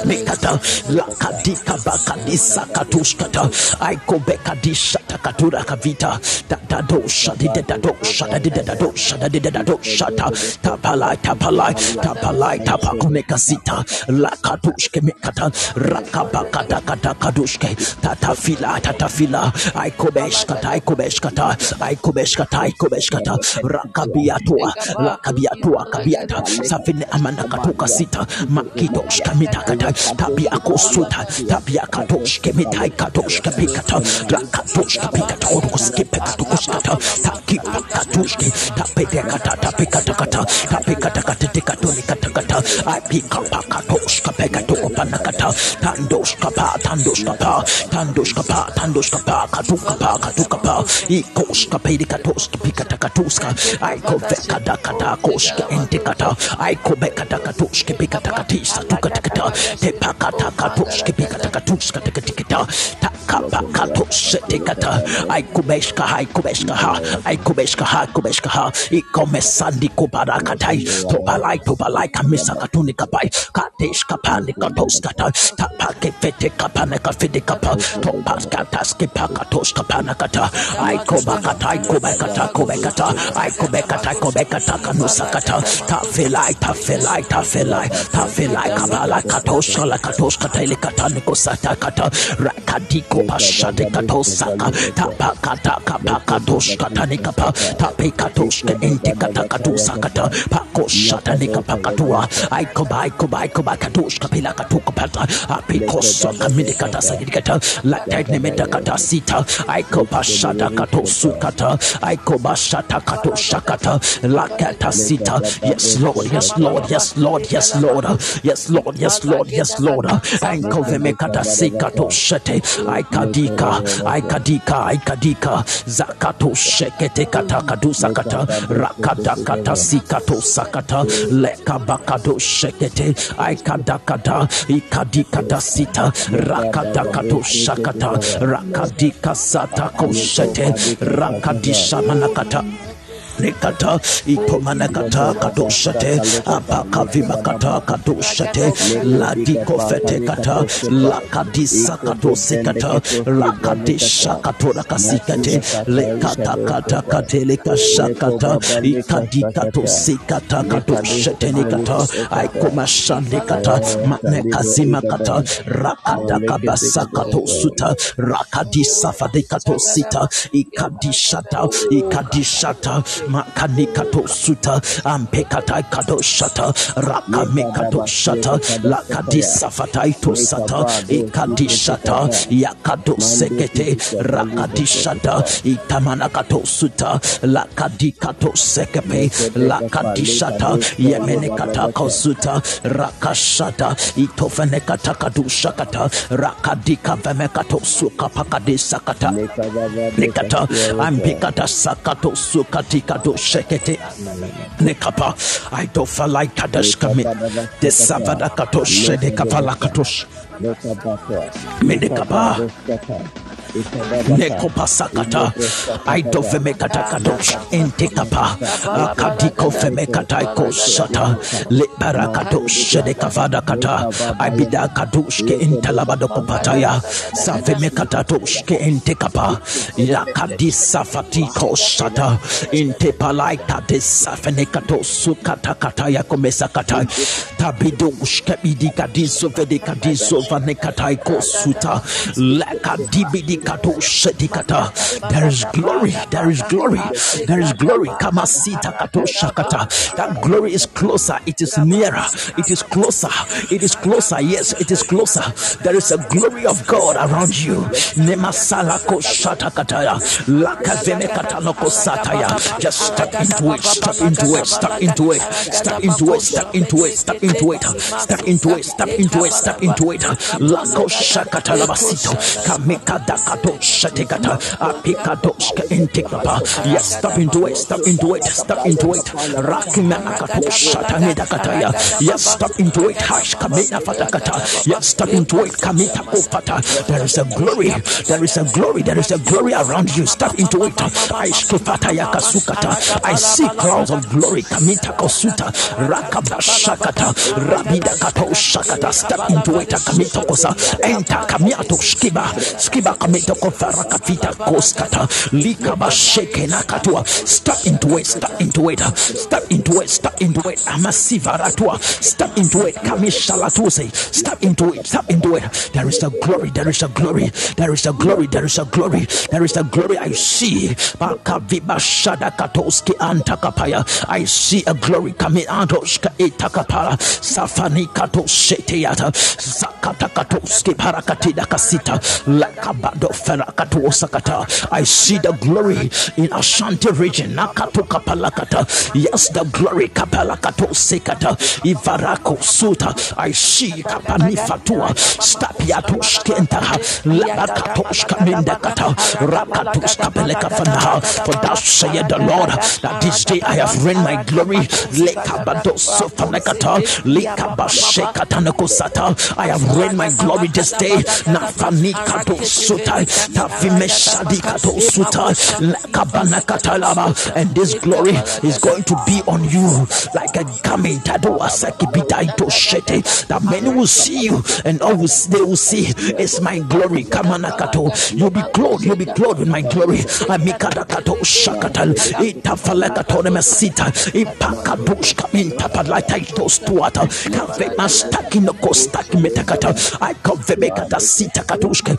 mikata lakadikabakadisakatushkata aikobekadishatakatura kavita dadadosha didadadosha dadidadadosha dadidadadoshata tapalai tapalai tapalai tapakomekasita lakatushke mekata rakabakadakadakadushke tatafila tatafila aikobeshkata aikobeshkata aikobeshkata aikobeshkata rakabiatua lakabiatua kabiata safine amanakatuka sita makitoshka mitakata tabiakosuta tabiakatoshke mitaikatoshke pikata rakatoshka pikata orukoskipekatukuskata takipakatushke tapedekata tapikatakata tapikatakatitikatonikatakata apikapakatoshka pekatokopanakata tandoshkapa tandoshkapa tandoshkapa tandoshkapa katukapa katukapa ikoshka pedikatoshka pikatakatuska aikovekadakata koshka entikata aikobekadakatoshke pikatakatisa tukatikata tepakatakatoshke pikatakatuska tikatikata takapakatoshetikata aikubeshka aikubeshka ha aikubeshka ha aikubeshka ha ikomesandi kubarakatai tobalai tobalai kamisa katuni kapai katesh kapani katoskata tapake fete kapane kafide kapa topas katas kipakatos kapana kata aikobakata aikobakata kobekata aikobekata aikobekata kanusakata tafelai tafelai tafelai tafelai kabala katosha la katoska tele katani kosata kata rakadiko pashade katosaka tapakata kapakatos katani kapa tapekatoska ente katakatusa pakoshata nikapakatua aikoba aikoba aikoba katushka pila katuka pata apikosa kaminikata sagirikata latanemeta kata sita aikoba aikoba shata katoshakata lakata sita yes lord yes lord yes lord yes lord. Yes lord yes lord yes lord. Aikovemekata sikatoshete aikadika aikadika aikadika zakatoshekete katakadusakata rakadakata sikato sakata. Lekabakado shekete. Aikadakada ikadikada sita. Rakadakato shakata. Rakadika satako shete. Rakadishamanakata Kadoshate kadoshate lekata kata katele kashakata ikadika tosikata kadoshate nikata aikomashande kata manekazima kata rakada kabasa katosuta rakadisa fadekatosita ikadishata ikadishata makanikato suta ampekata kado shata rakamekato shata lakadisa fataito sata ikadishata yakado sekete rakadishata itamanakato suta lakadikato sekepe lakadishata yemenekata kosuta rakashata itofenekata kadushakata rakadika vemekato suka pakadisakata nikata ambikata sakato sukatika kado shekete. Nekapa. Aidofa lai kadashkame desavada kato shede kavala katosh medekapa nekopasakata aidovemekatakadosh entekapa akadikovemekataikosata lebarakadosh shedekavadakata aibidakadosh ke entalabadokopataya savemekatatosh ke entekapa yakadisafatikosata intepalaikadesafenekatosukatakatakayakome katai tabido ushkabidi kadiso vede kadiso vanekatai kosuta laka dibidi there is glory there is glory there is glory. That glory is closer it is nearer it is closer it is closer. Yes it is closer. There is a glory of god around you. Just step into it step into it step into it step into it step into it step into it step into it step into it step into it. Kamikadakato shatekata apikadoshka intikapa yes step into it step into it step into it. Rakimanakato shatamidakataya yes step into it hash yes step into it kamita kofata. There is a glory there is a glory there is a glory around you. Step into it. I see clouds of glory. Kamita kosuta. Rakabashakata. Rabidakato shakata step into it kamita kosa. Enta kamiato skiba skiba kamita kofara kafita koskata likaba sheke nakatua step into it step into it. Step into it step into it. Amasiva ratua. Step into it kamishalatuse step into it step into it. There is a glory there is a glory. There is a glory there is a glory. There is a glory i see. Bakaviba shada katoski antakapaya. I see a glory coming. Out of itakapara safani katosheteyata zakata katoski parakatida kasita. Lakabado i see the glory in ashanti region. Yes the glory ivarako suta i see kapanifatua. Stapiatushkenta. Labakatoshkamindakata rakatuskapelekafanaha for thus saith the lord that this day i have rained my glory. Lekabadosofanekata lekabashekatanekosata i have rained my glory this day nafanikatosuta tavimeshadikatosuta lekabanakatalaba and this glory is going to be on you like a garment that many will see you and all they will see it's my glory kamanakato you'll be clothed you'll be clothed with my glory. Amikadakato shakatal itafalakatonemesita ipakadushka intapalaitaistostuata kavemastakinokostakimetakata aikavemekata sitakatushke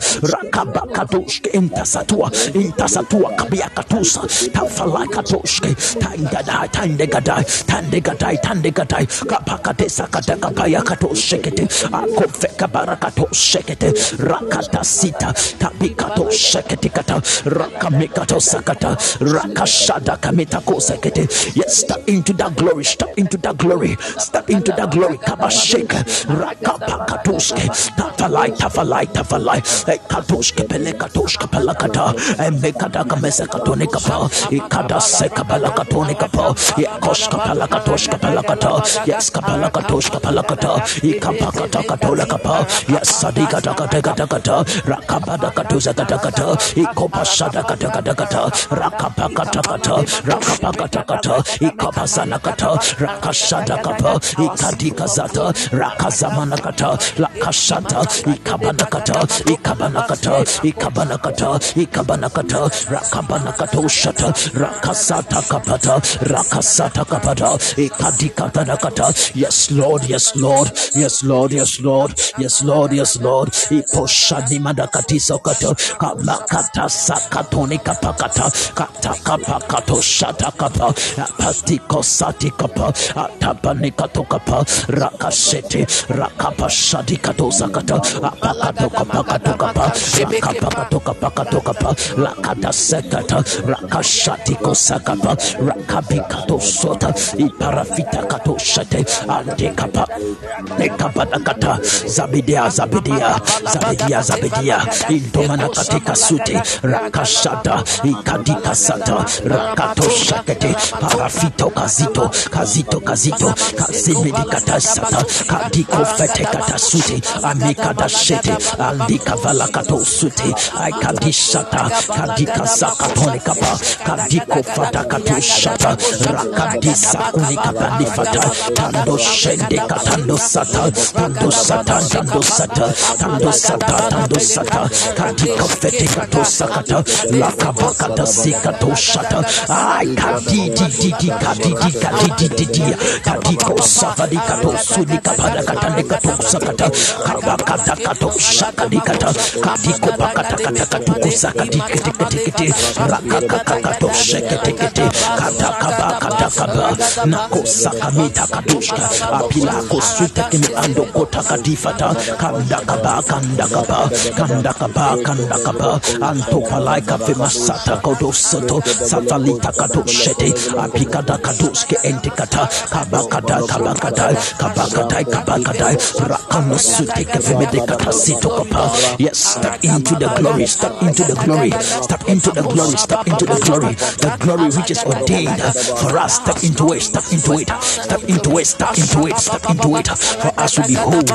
Takatoshke intasatua intasatua kabia katusa tafala katoshke tangadai tandegadai tandegadai tandegadai. Kapakatesa katakapaya katoshekete akofeka barakatoshekete rakatasita tabikatoshekete kata. Rakamikatosakata. Rakashada kamitakosekete yes step into that glory step into that glory step into that glory. Kabasheke rakapakatoshke. Tafalai tafalai tafalai. Katoshke pelekatoshka palakata emekadaka mesekatoneka pa. Ikada seka palakatoneka pa. Yakoshka palakatoshka palakata yaska palakatoshka palakata ikapakata katoleka pa. Yasadika takateka takata rakabada katuza katakata ikopa shada katakata kata sana kata. Rakashada kapa. Ikadika zata ikabana kata. Ikabana kata ikabana kata ikabana kata rakabana kata shata rakasata kapata rakasata kapata ikadikata nakata yes lord yes lord yes lord yes lord yes lord yes lord. Iposhani madakatisa kata kamakata sakatoni kapakata kata kapakato shata kapa apatiko sati kapa atapani kato kapa rakasete rakapa shadi kato sakata apakato kapakato kapa rakapakato kapakato kapa lakata sekata. Rakashati kosakapa rakabikato sota. Iparafita kato shate. Ante kapa. Nekapata kata. Zabidia zabidia. Zabidia zabidia. Indomana katika sute rakashata ikadika sata. Rakato shakete. Parafito kazito. Kazito kazito. Kazimidikata sata. Kadiko fete kata sute amikada shete andika valakato sute aikadishata kadika sakatone kapa kadiko fata kato shata rakadisa kunika pandifata tando shende katando sata. Tando sata tando sata. Tando sata tando sata. Kadiko fete kato sakata. Lakabakata sikato shata ai kadidi didi kadidi kadidi didi kadiko safadi kato sudi kapada katande kato sakata. Kabakata kato shakadi kata kadiko pakata kata katuko sakadi kete kete kete rakakaka kato shekete kete kata kaba kata kaba nako sakamita katushka apila kosuta kini ando kota kanda kaba kanda kaba kanda kaba kanda kaba anto palaika femasata kodo soto safalita kato shete apikada kadoske entikata yes into the glory step into the glory step into the glory step into the glory the glory which is ordained for us step into it step into it step into it step into it step into it for us to behold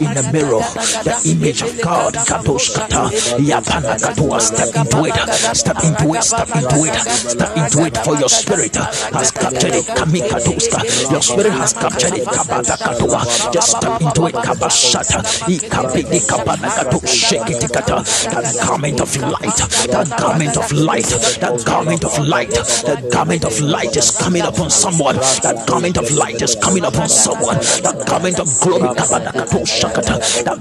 in the mirror the image of God kadosh kata yapana katua step into it step into it step into it step into it for your spirit has captured it kamika toska your spirit has captured it kabata katua just step into it kabashata ikabidi kabana kato shake that garment of light that garment of light that garment of light that garment of light is coming upon someone. That garment of light is coming upon someone. That garment of glory that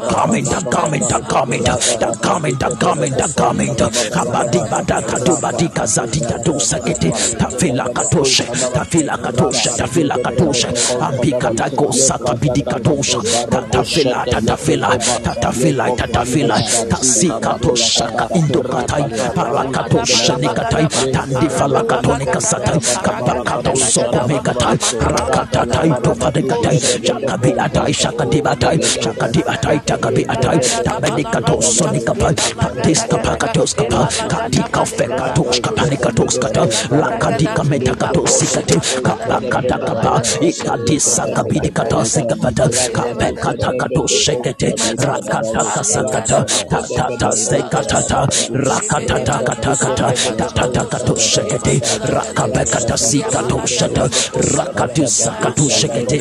garment that garment that garment that garment that garment that garment. Kabadi badaka do badika zati do sakete tafila katoshe tafila katoshe tafila katoshe ambika tako saka bidi katosha tatafila tatafila tatafila tatafila. Tasika tosha ka indo katai parakatosha nikatai tandifala katone kasatai kabakato soko mekatai rakatatai tofadekatai shakabi atai shakati atai shakati atai takabi atai tabedikato sonikapai patiska pakatos kapa katika fekatos kapanikatos kata lakadika metakatos sikate kabakata kapa ikadisa kabidi kata sikapata kapekata kato shekete rakata kasakata tatata sekatata rakatata katakata tatata kato shekete rakabekata sikato shata rakatisa kato shekete.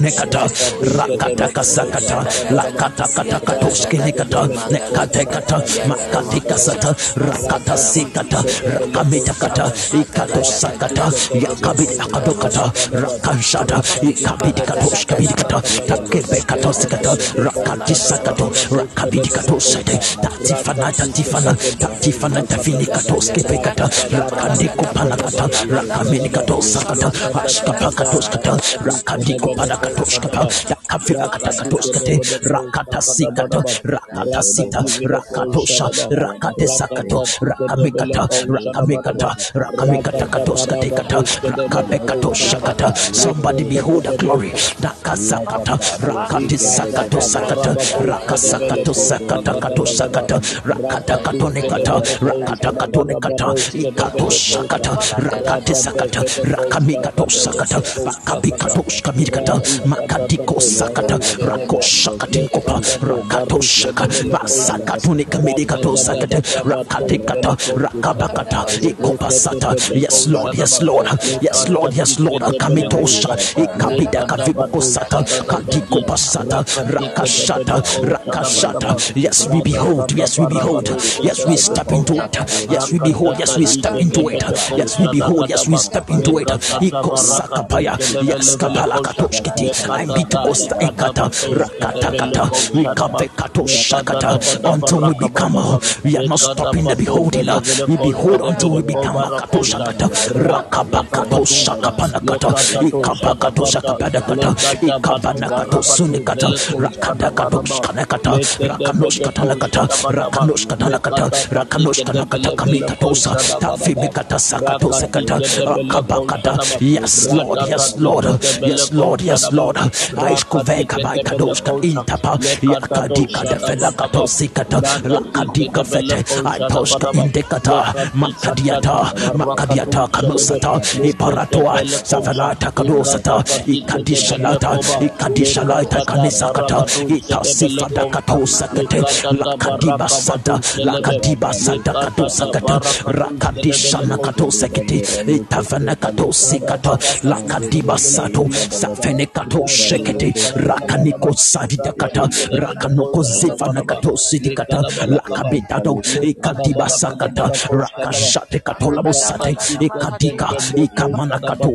Nekata rakata kasakata lakata kata kato skenikata nekate kata makati kasata rakata sikata rakamita kata ikato sakata yakabit akadokata rakanshada ikabit katosh kabit kata takebe kato sikata rakati sakato rakabit kato sete tatifana tatifana tatifana tafini kato skepe kata rakandi kupana kata rakamini kato sakata ashkapa kato skata rakandi kupana kato skapa yakafila kata kato skate rakata sikata rakata sita rakatosha rakate sakato rakamikata rakamikata rakamikata katoskatekata rakabekatosha kata somebody behold the glory. Nakasakata rakati sakato sakata rakasakato sakata kato sakata rakata katonekata rakata katonekata ikato sakata rakate sakata rakamikato sakata rakabikatosh kamikata makadiko sakata rakoshakatinkopa rakato shaka masakatonika medikato sakata rakatikata rakabakata ikopasata yes lord yes lord yes lord yes lord akamitosha ikabida kavibakosata kadikopasata rakashata rakashata. Yes we behold yes we behold. Yes we step into it. Yes we behold, yes, we step into it. Yes, we behold, yes, we step into it. Ikosakapaya, yes, kapalakatoshkiti. I beat Osta Ikata, Rakatakata, Rikavekato Shakata, until we become, we are not stopping the beholding. We behold until we become Makato Shakata, Rakabakato Shakapanakata, Ikabakato Shakapadakata, Ikabanakato Rakadakato Skanakata, Rakanoshkatanakata, Rakanoshkatanakata, Rakanoshkanakata Kamikatosa, Tafimikata Sakato Sekata, Akabakata. Yes, Lord, yes, Lord, yes, Lord, yes, Lord. Aishkoveka Baikadoshka Intapa, Yakadika Defelakato Sikata, Lakadika Fete, Aitoshka Indicata, Makadiata, Makadiata Kanosata, Iparatoa, Savalata Kanosata, Ikadishalata, Ikadishalata Kanisakata, Itasifada Kato Sakate, Lakadiba Sada, Lakadiba Sada Kato Rakadishana Itavana Kato Sikata, Lakadiba Sato, Safene Kato Shekete, Rakaniko Sadidakata, Rakanoko Kato Sidikata, Lakabidado, Ikadiba Sakata, Rakashate Sate, Ikadika, Ikamana Kato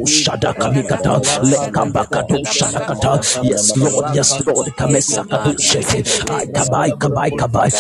Lekabakato Shadakata, yes Lord, yes Lord, Kamesakato Sheke, I kabai kabai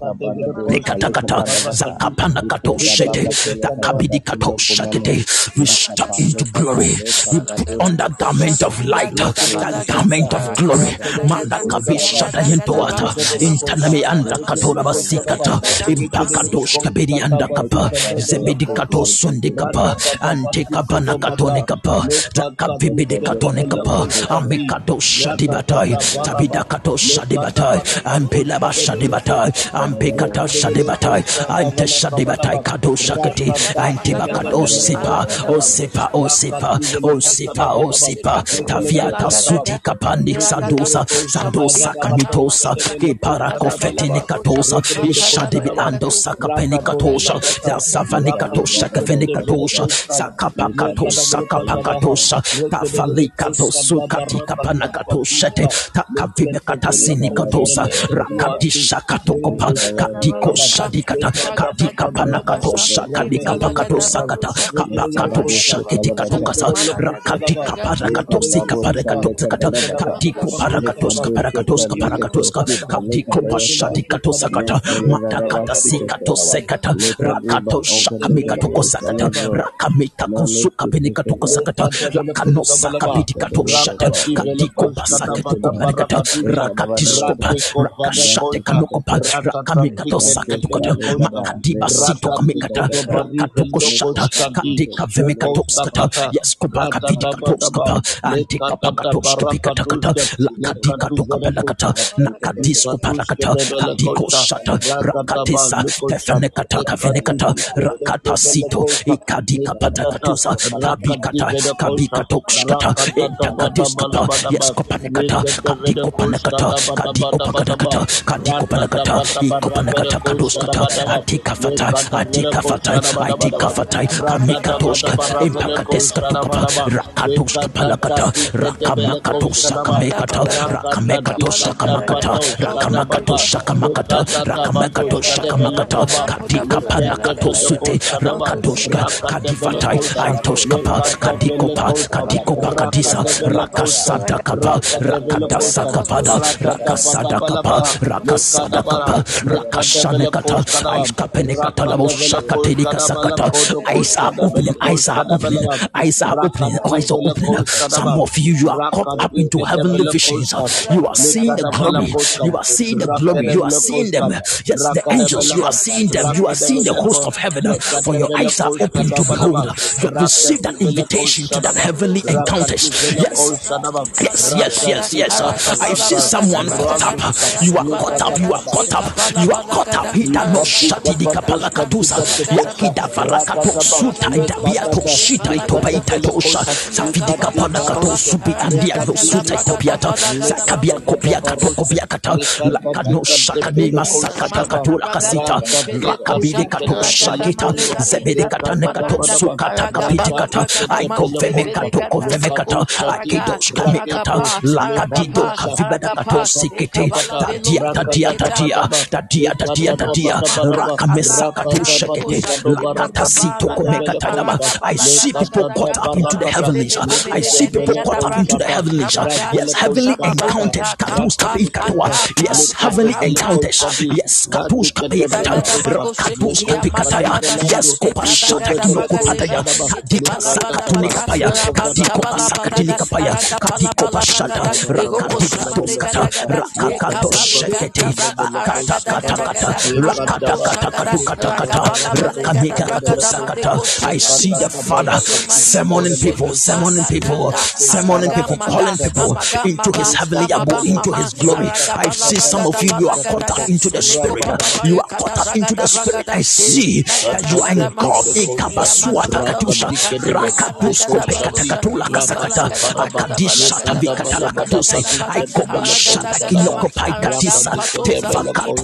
Kabikata, Katiko Fekabikato Fekapa, Rakatosh Kabikatos Katikati, Nekatakata, Zakapanakato Shakete, we step into glory, we put on the garment of light, the garment of glory, Mandakabishata Yentoata, Intanami and Katora Basikata, Impakadosh Kabidi and Kapa, Zebidikato Sundikapa, Antekabana Katonikapa, Zakapibide Katonikapa, Amikado Shadibatai, Tabidakato Shadibatai, Ampelaba Shadibatai, Ampekata Shadibatai, Ante Shadibatai Kado Shakati, Antibakado Sipa, Osipa, Osipa, Osipa, Osipa, Taviata Suti Kapandi Sandosa, Sandosa Kamitosa, Keparako Fetinikatosa, Ishadibi Andosa Kapenikatosha, Safanikatosha, Kafenikatosha, Sakapakatosha, Kapakatosha, Tafalikato Katika Panakatosha, Takavimekatasinikatosa, Rakadisha Katokopa, Kadiko Shadikata, Kadika Panakatosha, Kadika Pakatosa Kata, Kapakatosha, Kitikatokasa, Rakadika Parakatosi Kaparakatosakata, Kadiko Parakatoska Parakatoska Parakatoska, Kadiko Pashadikatosa Kata, Matakata Sikatosekata, Rakatosha Kamikatokosakata, Rakamita Kosuka Benikatokosakata, Lakanosa Kapitikatoshata, Kadiko Pasakatokoparakata, Rakatiskopa, Rakashate Kanokopa, Rakamikatosakatukata, Makadiba Sito Kamikata, Rakatokoshata, Kadika Vemikatoskata, Yes, Kopaka Vidikatoskapa, Antika Pakatoskapikatakata, Lakadika Tokapelakata, Nakadisko Parakata, Kadiko Shata, Rakatisa, Tefenekata, Kavenekata, Rakata Sito, Ikadika Patakatusa, Kabikata, Kabikatokskata, Entakadiskapa, Yes, Kopanekata, Kadiko Panekata, Kadiko Pakadakata, Kadiko Panekata, Ikopanekata Kaduskata, Atika Fata, Atika Fata, Atika Fata, Kamikatoska, Impakateska Tukapa, Rakatoska Palakata, Rakamakatosa Kamekata, Rakamekatosa Kamakata, Rakamakatosa Kamakata, Rakamakatosa Kamakata, Kadika Panakato Sute, Rakadoska, Kadifatai, Antoskapa, Kadikopa, Kadikopa Kadisa, Rakasada Kapa, Rakadasa Kapada, Rakasada Kapa, Rakasada Kapa, Rakashanekata, Aiskapenekata, Labo Shakatenika Sakata, eyes are opening, eyes are opening, eyes are opening, eyes are opening. Some of you, you are caught up into heavenly visions. You are seeing the glory, you are seeing the glory, you are seeing them. Yes, the angels, you are seeing them, you are seeing the host of heaven. For your eyes are open to behold. You have received that invitation to that heavenly encounters. Yes, yes, yes, yes, yes. I see someone caught up. You are caught up, you are caught up, you are caught up. He does not shut it. Kapalakatusa, yakida varakato suta idabia to shita itopa itatosha safidika pana kato subi andia no suta itapiata zakabia kopia kato kopia kata. Lakano shakani masakata katula kasita rakabide kato shakita zebede katane kato sukata kapiti kata. Aiko feme kato kofeme kata. Akido shkame kata lakadido kavibada kato sikete. Tadia tadia tadia tadia tadia tadia rakamesa kato shakete lakata sito komekata yaba I see people caught up into the heavenlies I see people caught up into the heavenlies yes heavenly encounters katus kapi katua yes heavenly encounters yes katus kapi kata katus kapi kataya yes kopa shata kinoko pataya kadika sakatuni kapaya kadiko pasakatini kapaya kadiko pashata rakadika tos kata rakakato shekete akata I see the Father summoning people summoning people summoning people calling people into his heavenly abode into his glory I see some of you you are caught up into the spirit you are caught up into the spirit I see that you are in God ikabaswata katusha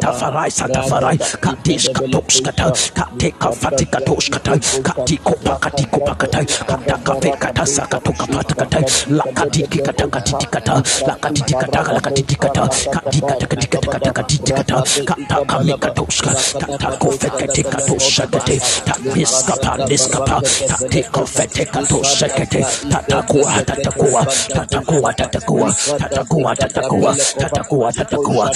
katua satafarai. Satafarai kadish katoskata kateka fati katoskata katikopa katikopa katai katakafe katasa katuka patakatai lakatiki katakatitikata lakatitikata lakatitikata katikata katikata katakatikata katakamikatoska katakofeketikatoshakate tamiskapa niskapa tatikofetekatoshakete tatakuwa tatakuwa tatakuwa tatakuwa tatakuwa tatakuwa tatakuwa tatakuwa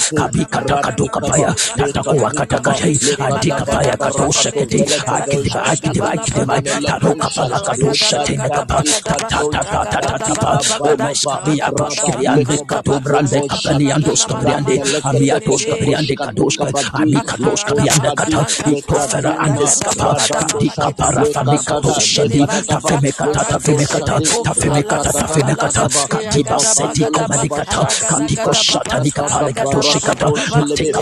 paya tatakuwa katakatai andika paya katosha kete. akidiba akidiba akidiba taroka pala katosha tena kapa. Tatatatatatapa omais kabia kaskiriande katobrande kapaliandos kabriande amiatos kabriande kados amikatos kabriande kata ikofera andes kapa katika para fanika tosha di tafeme kata tafeme kata me kata tafeme kata. Katiba seti kamadikata katiko shata nikapale katoshikata katika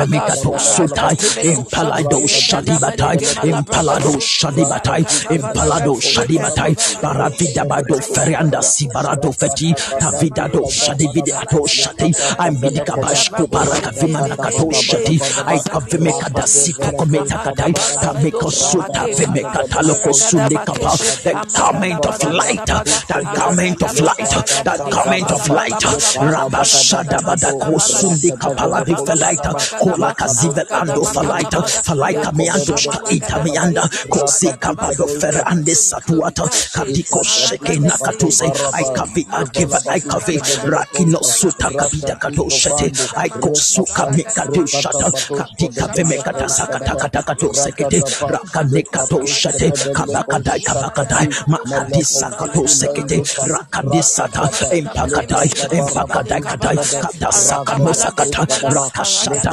Femika Prosutai, Impalado Shadibatai, Impalado Shadibatai, Impalado Shadibatai, Baravida Bado Ferianda Sibarado Feti, Tavidado Shadibidato Shati, I'm Bidikabashko Barakavimana Kato Shati, I Kavimeka da Sikokometa Katai, Tameko Suta Vimeka Taloko Sunikapa, the comment of light, the comment of light, the comment of light, Rabashadabada Kosundika Paladi Felita, kola kazivel ando falaita falaika miandoshka ita mianda kosika bado fer ande satuata. Kadiko sheke nakatuse aikavi agiva aikavi rakino suta kabida kadoshete aikosuka mikadoshata kadika vemekata sakata kata kadosekete rakane kadoshete kabakadai kabakadai makadisa kadosekete rakadisata empakadai empakadai kadai kadasaka mosakata rakashata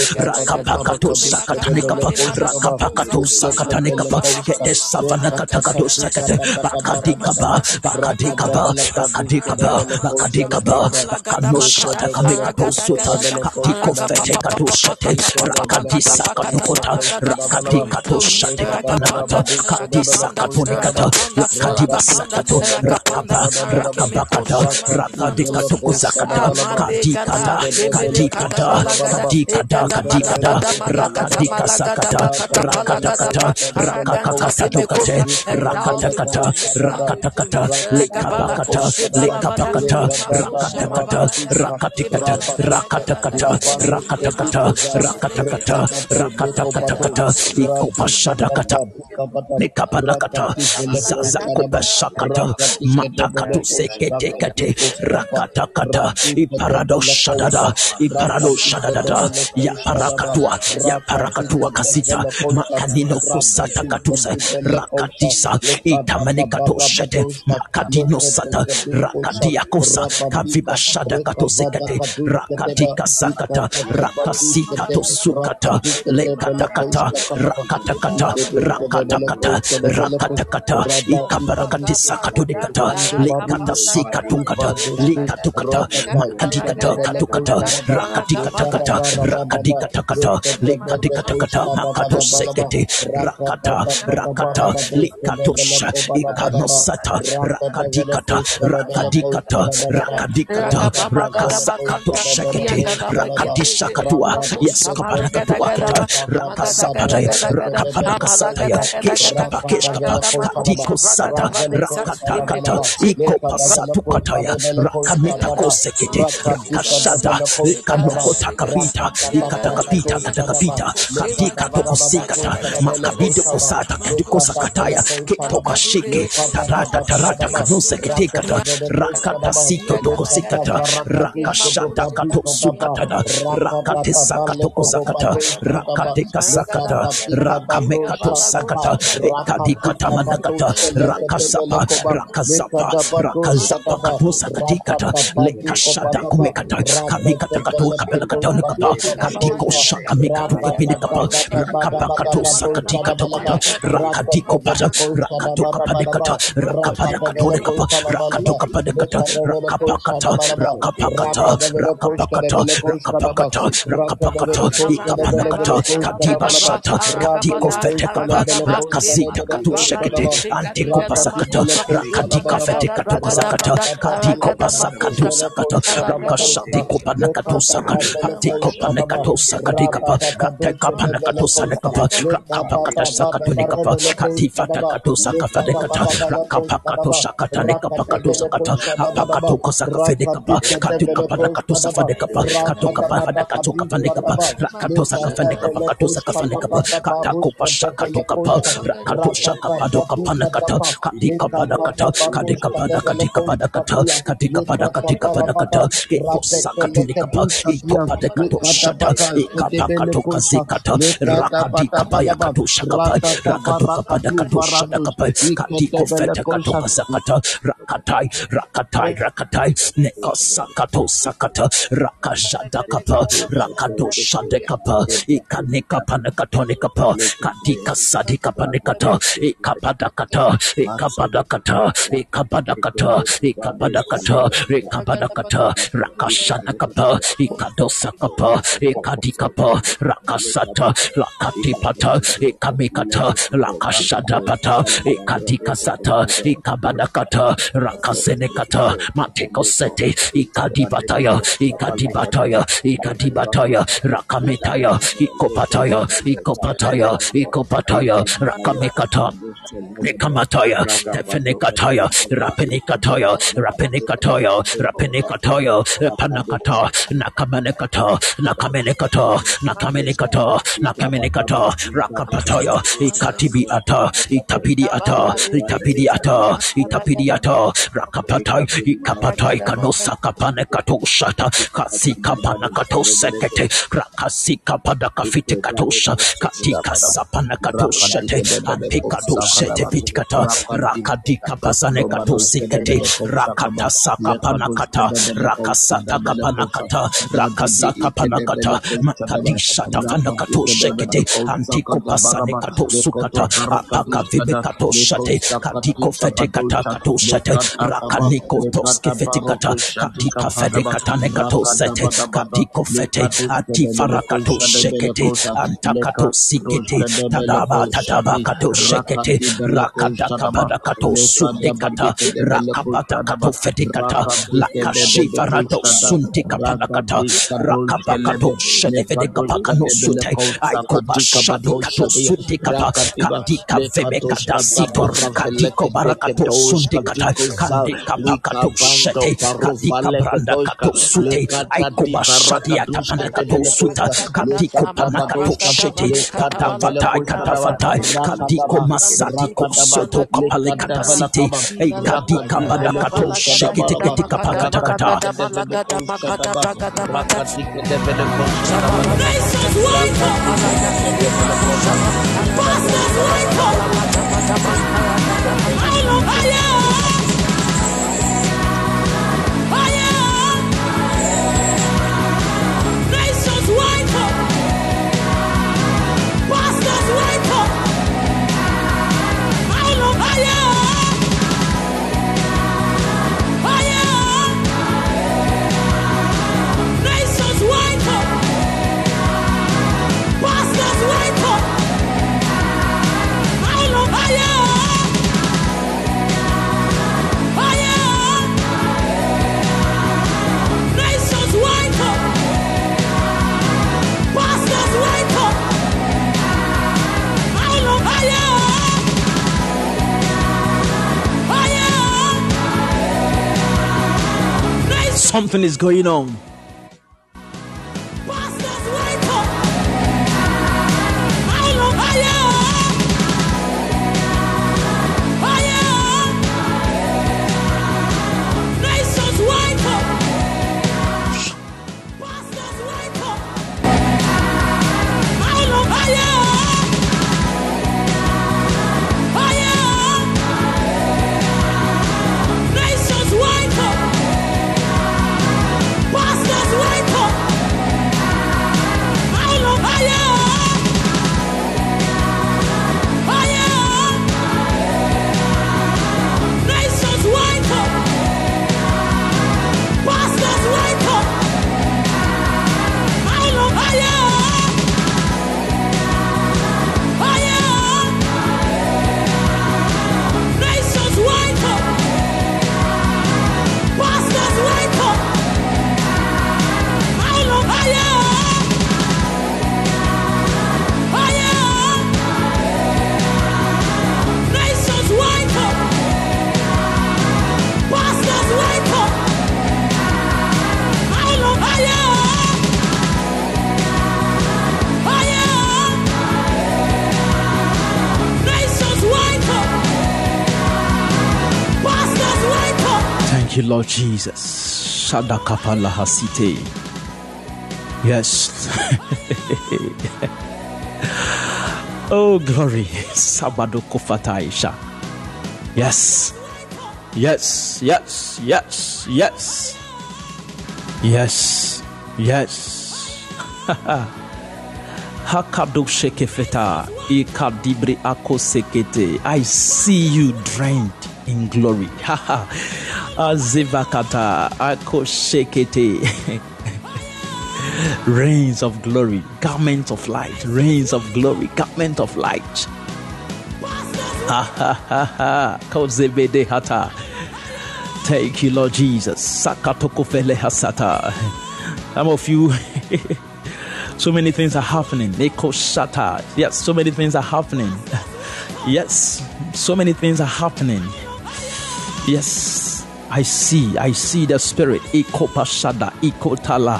rakapakato sakatanekapa rakapakato sakatanekapa kede savanakatakato sakate bakadikaba bakadikaba bakadikaba bakadikaba bakano satakamekato suta katikofetekato shate rakadisakatukota rakadikato shatekapanaata kadisakatonekata lakadibasakato rakaba rakabakata rakadikatokozakata kadikata kadikata kadikata kata rakata kata lekaba kata lekaba kata Lakata Kata, rakata kata rakati kata rakata kata rakata kata rakata kata rakata kata kata iko pasada kata lekapana kata zaza kubasha kata mata katu sekete kate rakata kata iparado shadada iparado shadada ya parakatua ya parakatua kasita makanino kusata katusa rakatisa itamani katoshete makadino sata rakatia kosa kaviba shada katosekate rakatika sakata rakasika tosukata lekatakata rakatakata rakatakata rakatakata ikabarakati sakatodikata lekata sikatukata likatukata makadikata katukata rakatikatakata rakadikatakata lekadikatakata makatosekete rakata rakata likatosha ikanosata rakadikata rakadikata rakadikata rakasakato shekete rakadishakatua yaskapanakatua kata rakasapataya rakapanakasataya keshkapa keshkapa kadiko sata rakatakata ikopasatukataya rakamitakosekete rakashada ikanokotakapita ikatakapita katakapita kadikatokosikata makabido kosata kadikosakataya kitokashike tarata tarata kanuse kitikata rakata sito tokosikata rakashata katosukatana rakate sakato kosakata rakate kasakata rakameka tosakata ekadikata manakata rakasapa rakazapa rakazapa katosakatikata lekashata kumekata kamikata kato kabelakata nikapa kadiko shaka mikatu kapinekapa rakapa katosakatika tokata rakadiko pata. rakatoka padekata rakapadakatonekapa rakatoka padekata rakapakata rakapakata rakapakata rakapakata rakapakata ikapanakata kadiba shata. Kadiko fetekapa rakazita katushekete antiko pasakata. Rakadika fetekata pasakata. Kadiko pasakatu sakata. Rakashatiko panakato sakata. Atiko panakato sakatikapa kateka panakato sanekapa rakapakata sakatunikapa katifata kato sakafadekata rakapakato sakatanekapa kato sakata apakato kosakafedekapa katukapana safadekapa katokapafadakato kafanekapa rakato sakafadekapa kato sakafadekapa katakopa shakatokapa rakato shakapadokapana kadikapadakata kadikapadakatikapadakat katikapadakatikapadakat ekosakatunikapa itopadekato shata ikapakatokazikata rakadikapaya katoshakapa rakatokapadakatoshadakapa kadikofetakatokazakata rakatai rakatai rakatai nekosakato sakata rakashadakapa rakadoshadekapa ikanekapanekatonikapa kadikasadikapanekata ikapadakata ikapadakata ikapadakata ikapadakata ikapadakata rakashanakapa ikadosakapa ikadikapa rakasata lakatipata ikamikata lakashadapata ikadikasata ikabadakata rakasenekata matekosete ikadibataya ikadibataya ikadibataya rakametaya ikopataya ikopataya ikopataya rakamekata Nikamataya, Tefenikataya, Rapenikataya, Rapenikataya, Rapenikataya, Panakata, Nakamenekata, Nakamenekata, Nakamenekata, Nakamenekata, Rakapataya, Ikatibi ata, Itapidi ata, Itapidi ata, Itapidi ata, Rakapatai, Ikapatai, Kanosaka Panekato Shata, Kasika Panakato Sekete, Rakasika Padakafite Katosha, Katika Sapanakato Shete, Antikato Shete Pitkata, Rakadika Pasanekato Sikete, Rakata Saka Panakata, Rakasata Kapanakata, Rakasaka Panakata, Makadisha Tafanakato Shekete, Antiko pasane kato sukata apaka vibe kato shate katiko fete kata kato shate rakaniko toske fete kata katika fete kata ne kato sete katiko fete kato shekete antakato sikete tadaba tadaba kato shekete rakata kabada kato sunde kata rakapata kato fete kata lakashiva rato kapana kata rakapakato kapakano sute. Aikoba shadi kato sunte kata. Katika vebe kata sito. Katiko barakato sunte kata. Katika pakato shete kato sute. Shadi atapana kato suta panakato shete kata fatai kata fatai katiko masati ko soto kapale kata site ei katika barakato shekete ketika pakata kata Nations wake up. Something is going on. Shadakapala hasite. Yes. oh, glory. Sabado kofataisha. Yes. Yes, yes, yes, yes. Yes, yes. Hakado shekefeta, ikadibri ako sekete. I see you drenched in glory. Haha. Azivakata ako shekete. Rains of glory, garment of light, rains of glory, garment of light. Thank you, Lord Jesus. Some of you, so many things are happening. Yes, so many things are happening. Yes, so many things are happening. Yes, I see. I see the spirit. Ikopashada, ikotala.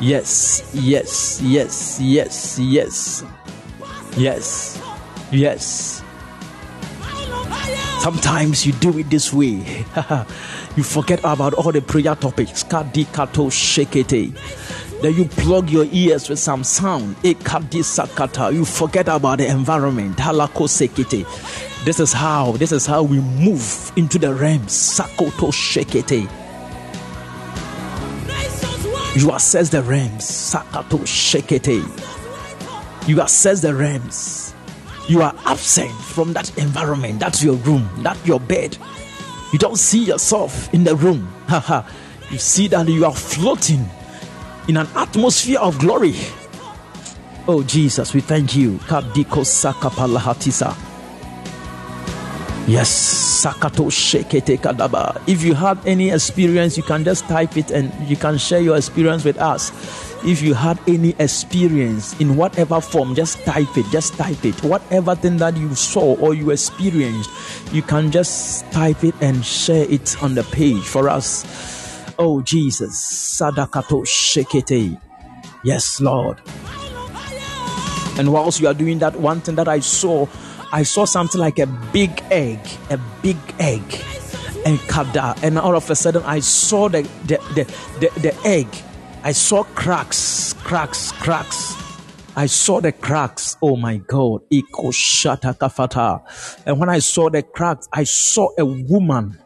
Yes, yes, yes, yes, yes, yes, yes. Sometimes you do it this way. you forget about all the prayer topics. Kadikato shekete. Then you plug your ears with some sound. Ekadisakata. You forget about the environment. Halako sekete. This is how. This is how we move into the realms. Sakoto shekete. You assess the realms. Sakato shekete. You assess the realms. You are absent from that environment. That's your room. That's your bed. You don't see yourself in the room. you see that you are floating in an atmosphere of glory. Oh Jesus, we thank you. Kadiko sakapalahatisa. Yes, Sakato Shekete Kadaba. If you have any experience, you can just type it and you can share your experience with us. If you had any experience in whatever form, just type it, just type it. Whatever thing that you saw or you experienced, you can just type it and share it on the page for us. Oh Jesus, Sadakato Shekete. Yes, Lord. And whilst you are doing that, one thing that I saw I saw something like a big egg, a big egg, and kada. And all of a sudden, I saw the the, the, the, the egg. I saw cracks, cracks, cracks. I saw the cracks. Oh my God. And when I saw the cracks, I saw a woman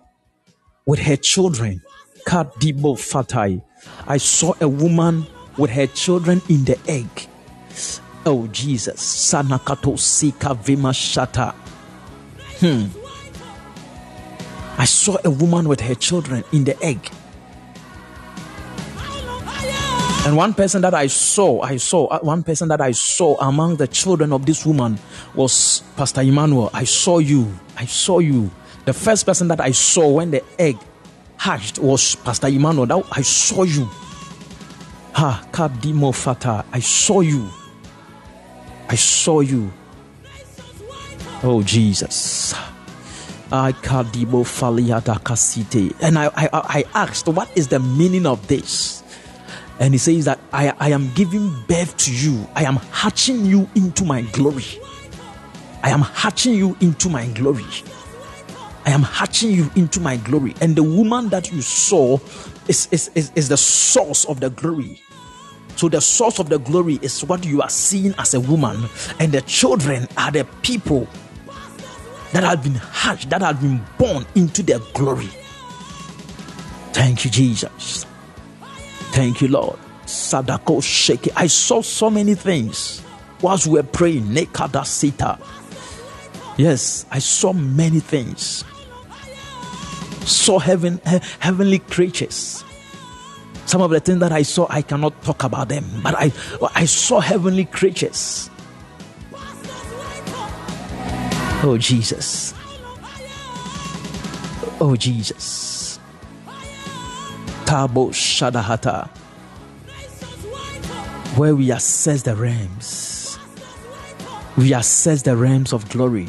with her children. Kadibo Fatai. I saw a woman with her children in the egg. Oh, Jesus. Sanakato Sika Vima Shata. Hmm. I saw a woman with her children in the egg. And one person that I saw, I saw, uh, one person that I saw among the children of this woman was Pastor Emmanuel. I saw you. I saw you. The first person that I saw when the egg hatched was Pastor Emmanuel. That I saw you. Ha, Kadimo Fata. I saw you. I saw you. Oh, Jesus. And I, I, I asked, What is the meaning of this? And he says that I, I am giving birth to you. I am hatching you into my glory. I am hatching you into my glory. I am hatching you into my glory. And the woman that you saw is, is, is, is the source of the glory. So the source of the glory is what you are seeing as a woman, and the children are the people that have been hatched, that have been born into their glory. Thank you, Jesus. Thank you, Lord. Sadako Sheke. I saw so many things whilst we were praying. Nekada Sita. Yes, I saw many things. Saw heaven, heavenly creatures some of the things that I saw, I cannot talk about them, but I, I saw heavenly creatures. Oh, Jesus. Oh, Jesus. Tabo Shadahata. Where we assess the realms, we assess the realms of glory.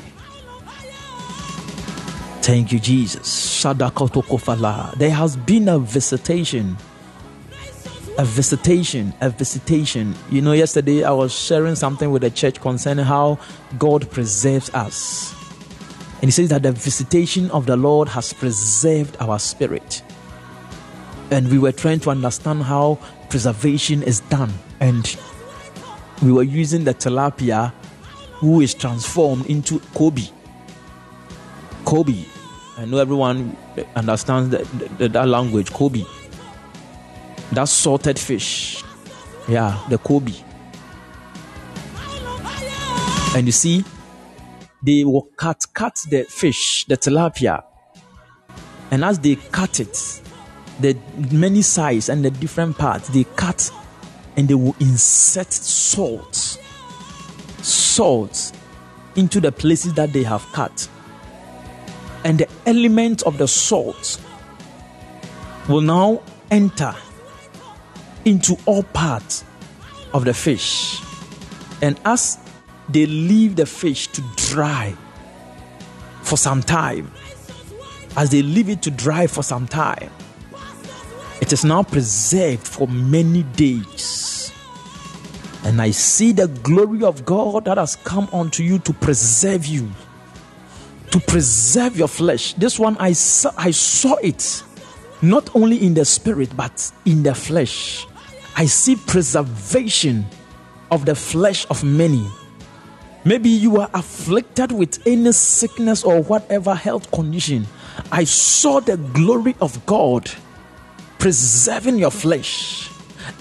Thank you, Jesus. There has been a visitation a visitation, a visitation. You know, yesterday I was sharing something with the church concerning how God preserves us. And he says that the visitation of the Lord has preserved our spirit. And we were trying to understand how preservation is done. And we were using the tilapia who is transformed into Koobi. Koobi. I know everyone understands that, that language, Koobi that salted fish. Yeah, the Koobi. And you see, they will cut cut the fish, the tilapia. And as they cut it, the many size and the different parts, they cut and they will insert salt. Salt into the places that they have cut. And the element of the salt will now enter into all parts of the fish. And as they leave the fish to dry for some time, as they leave it to dry for some time, it is now preserved for many days. And I see the glory of God that has come unto you to preserve you, to preserve your flesh. This one I saw, I saw it not only in the spirit but in the flesh. I see preservation of the flesh of many. Maybe you are afflicted with any sickness or whatever health condition. I saw the glory of God preserving your flesh.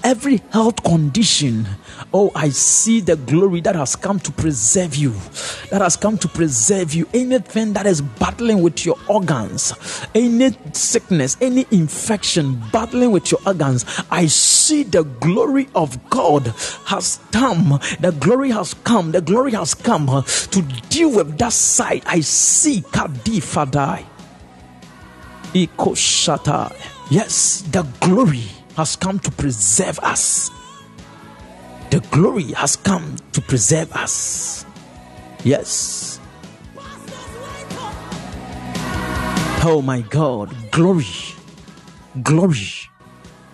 every health condition. Oh, I see the glory that has come to preserve you, that has come to preserve you. Anything that is battling with your organs, any sickness, any infection battling with your organs, I see the glory of God has come. The glory has come. The glory has come to deal with that side. I see Kadifadai. Ikoshata. Yes, the glory has come to preserve us. The glory has come to preserve us. Yes. Oh my God, glory, glory,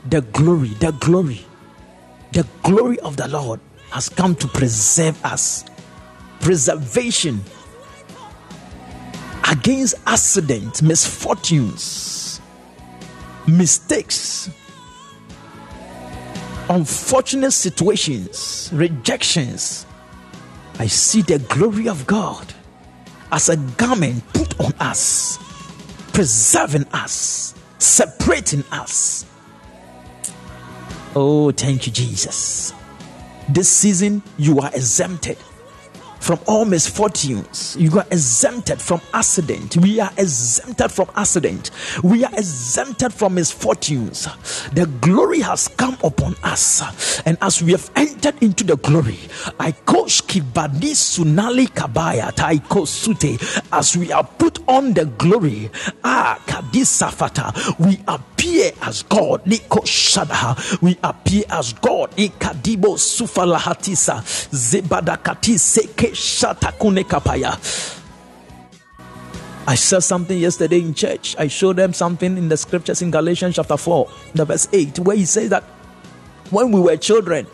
the glory, the glory, the glory of the Lord has come to preserve us. Preservation against accidents, misfortunes, mistakes, unfortunate situations, rejections. I see the glory of God as a garment put on us, preserving us, separating us. Oh, thank you, Jesus. This season, you are exempted from all misfortunes. You are exempted from accident. We are exempted from accident. We are exempted from misfortunes. The glory has come upon us. And as we have entered into the glory, I coach Kibadi Sunali Kabaya Taiko Sute. As we are put on the glory, ah we appear as God. Niko Shadaha, we appear as God. Ikadibo Sufalahatisa Zebadakati Seke I said something yesterday in church. I showed them something in the scriptures in Galatians chapter 4, the verse 8, where he says that when we were children,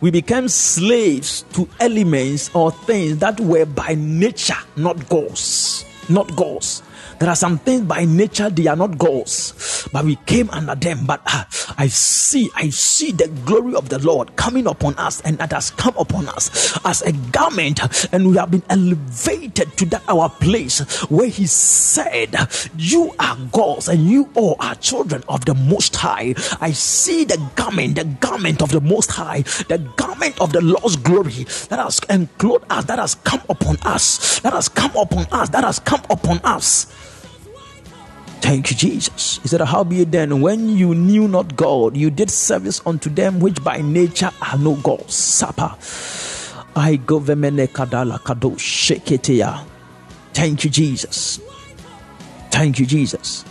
we became slaves to elements or things that were by nature not gods. Not gods. There are some things by nature they are not goals, but we came under them. But uh, I see, I see the glory of the Lord coming upon us, and that has come upon us as a garment, and we have been elevated to that our place where He said, "You are gods, and you all are children of the Most High." I see the garment, the garment of the Most High, the garment of the Lord's glory that has enclosed us, that has come upon us, that has come upon us, that has come upon us. Thank you, Jesus. He said, Howbeit then, when you knew not God, you did service unto them which by nature are no gods. Sapa. I go vemene kadala kado sheketea. Thank you, Jesus. Thank you, Jesus.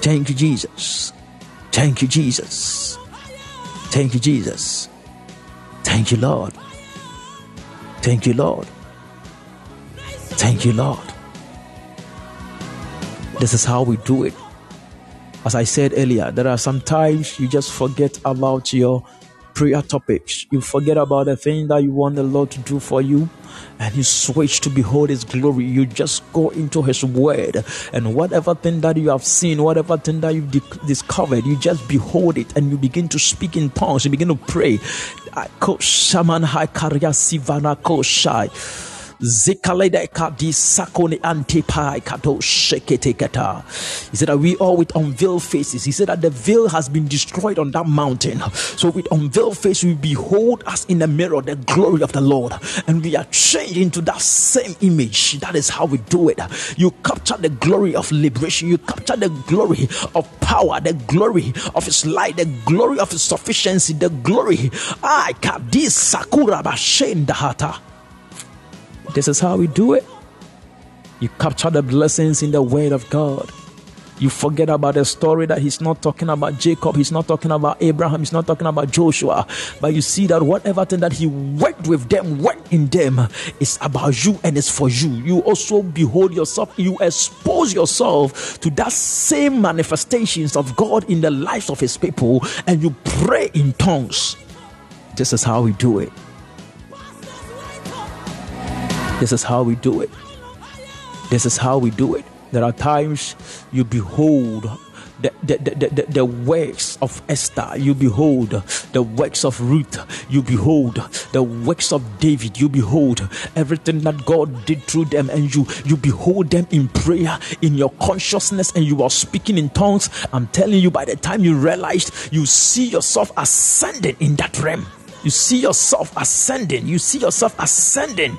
Thank you, Jesus. Thank you, Jesus. Thank you, Jesus. Thank you, Lord. Thank you, Lord. Thank you, Lord. This is how we do it. As I said earlier, there are some times you just forget about your prayer topics. You forget about the thing that you want the Lord to do for you and you switch to behold his glory. You just go into his word and whatever thing that you have seen, whatever thing that you've di- discovered, you just behold it and you begin to speak in tongues. You begin to pray. Kato. He said that we all with unveiled faces. He said that the veil has been destroyed on that mountain. So with unveiled face, we behold us in the mirror the glory of the Lord, and we are changed into that same image. That is how we do it. You capture the glory of liberation. You capture the glory of power, the glory of His light, the glory of His sufficiency, the glory. I kadi sakura bashendahata. This is how we do it. You capture the blessings in the word of God. You forget about the story that he's not talking about Jacob, he's not talking about Abraham, he's not talking about Joshua. But you see that whatever thing that he worked with them, worked in them, is about you and it's for you. You also behold yourself, you expose yourself to that same manifestations of God in the lives of his people, and you pray in tongues. This is how we do it. This is how we do it. This is how we do it. There are times you behold the, the, the, the, works of Esther, you behold the works of Ruth, you behold the works of David, you behold everything that God did through them, and you you behold them in prayer in your consciousness, and you are speaking in tongues. I'm telling you, by the time you realized, you see yourself ascending in that realm. You see yourself ascending. You see yourself ascending.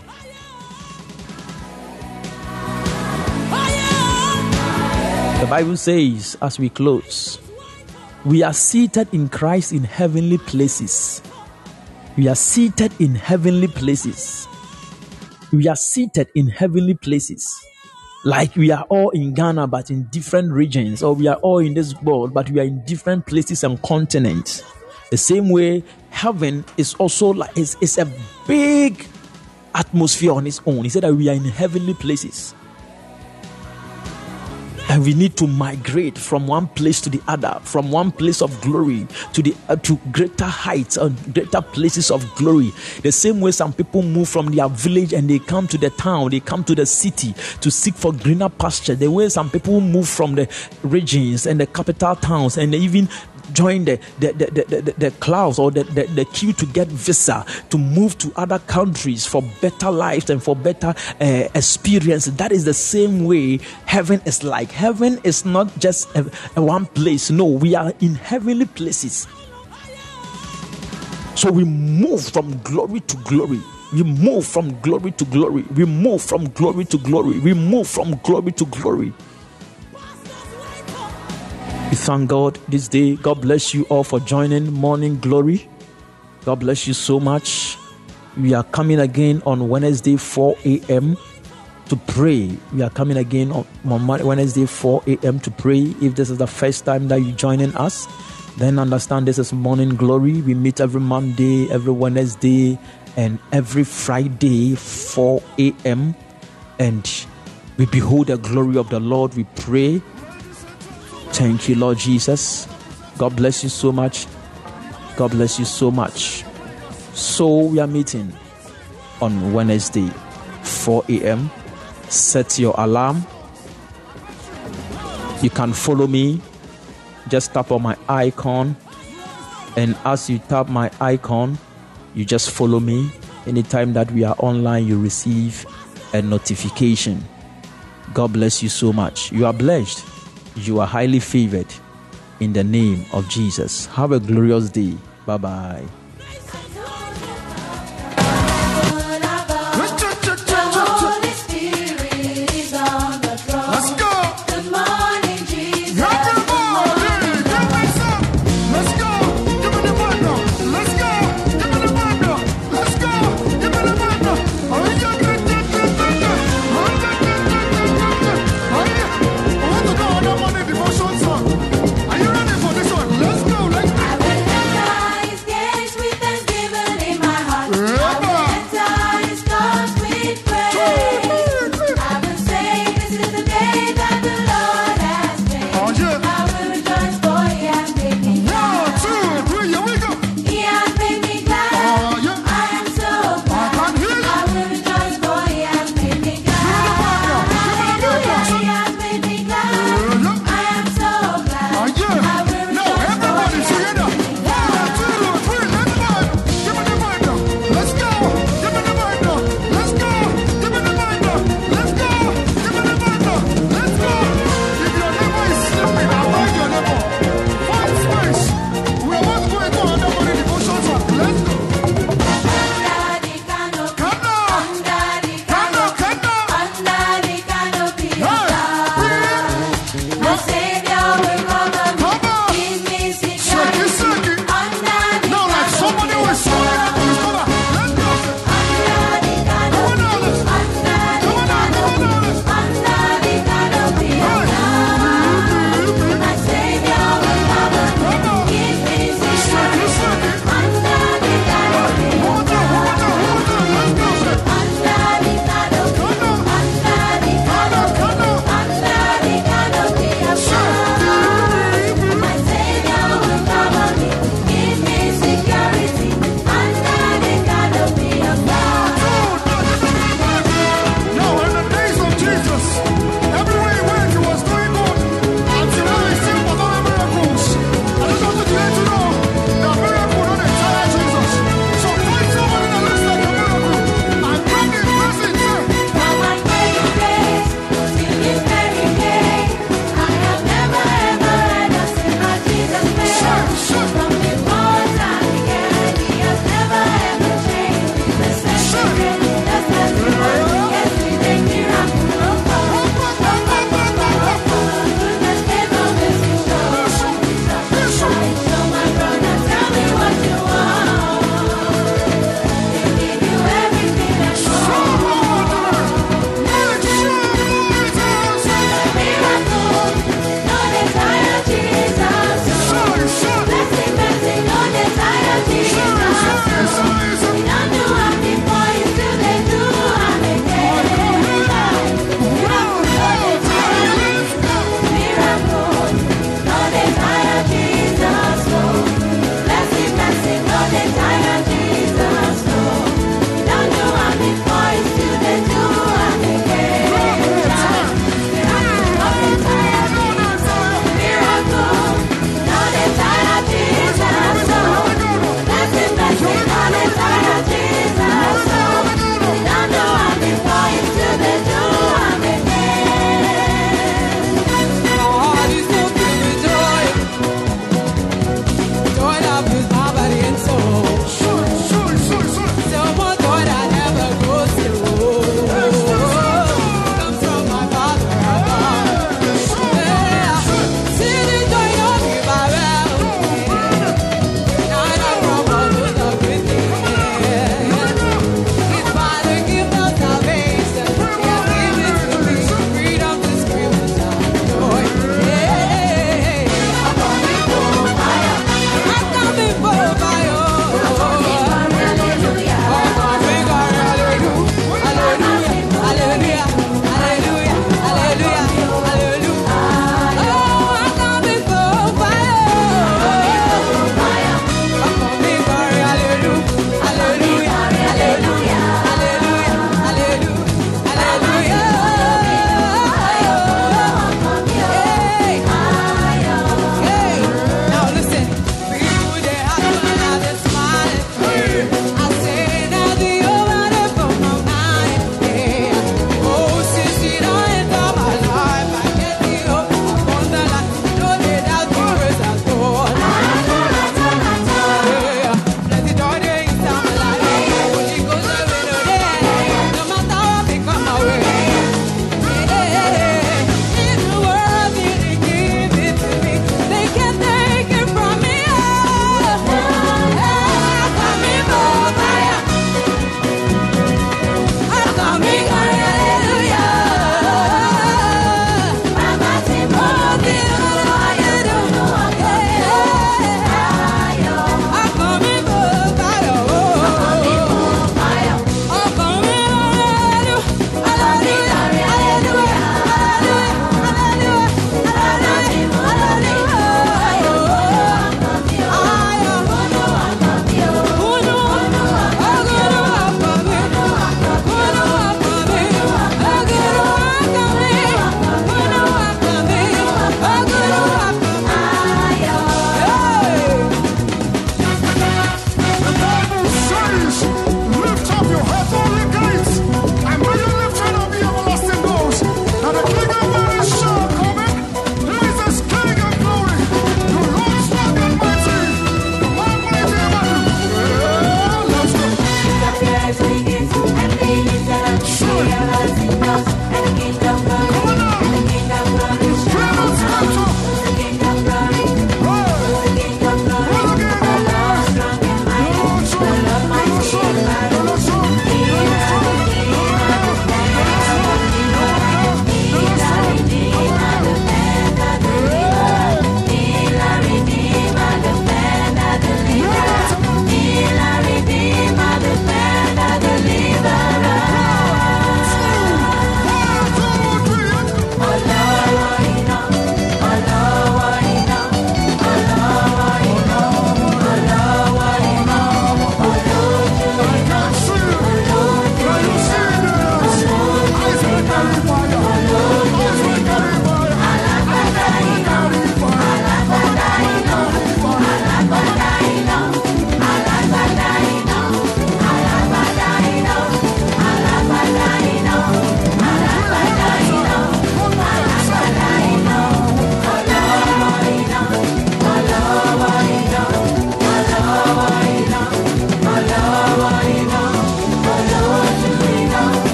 The Bible says, as we close, we are seated in Christ in heavenly places. We are seated in heavenly places. We are seated in heavenly places. Like we are all in Ghana, but in different regions, or we are all in this world, but we are in different places and continents. The same way, heaven is also like it's, it's a big atmosphere on its own. He said that we are in heavenly places and we need to migrate from one place to the other from one place of glory to the uh, to greater heights and greater places of glory. The same way some people move from their village and they come to the town they come to the city to seek for greener pasture. The way some people move from the regions and the capital towns and even join the, the, the, the, the, clouds or the, the, the queue to get visa to move to other countries for better lives and for better uh, experience. That is the same way heaven is like. Heaven is not just a, a one place. No, we are in heavenly places. So we move from glory to glory. We move from glory to glory. We move from glory to glory. We move from glory to glory. We thank God this day. God bless you all for joining Morning Glory. God bless you so much. We are coming again on Wednesday, 4 a.m. to pray. We are coming again on Wednesday, 4 a.m. to pray. If this is the first time that you're joining us, then understand this is Morning Glory. We meet every Monday, every Wednesday, and every Friday, 4 a.m. And we behold the glory of the Lord. We pray Thank you, Lord Jesus. God bless you so much. God bless you so much. So, we are meeting on Wednesday, 4 a.m. Set your alarm. You can follow me. Just tap on my icon. And as you tap my icon, you just follow me. Anytime that we are online, you receive a notification. God bless you so much. You are blessed. You are highly favored in the name of Jesus. Have a glorious day. Bye bye.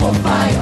on fire.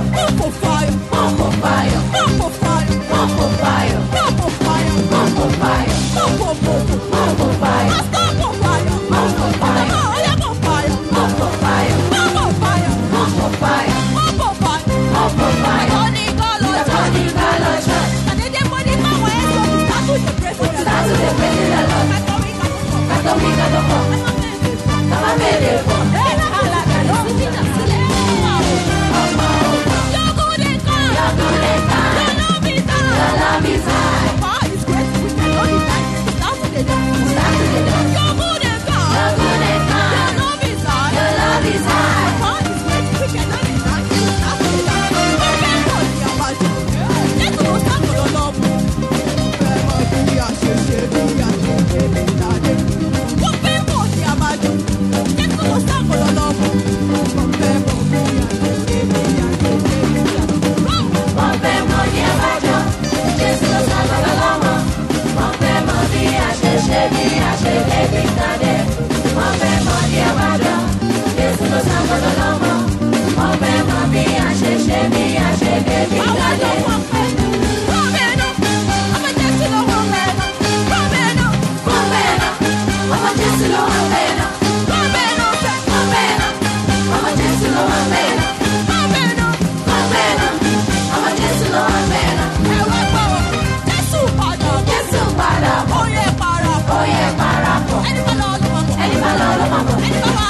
mi àṣeṣe mi àṣegbè mi lálẹ́. Ọmọ Jésù ló wà bẹ́ẹ̀ náà. Ọmọ Jésù ló wà bẹ́ẹ̀ náà. Anybody all the mama. Anybody.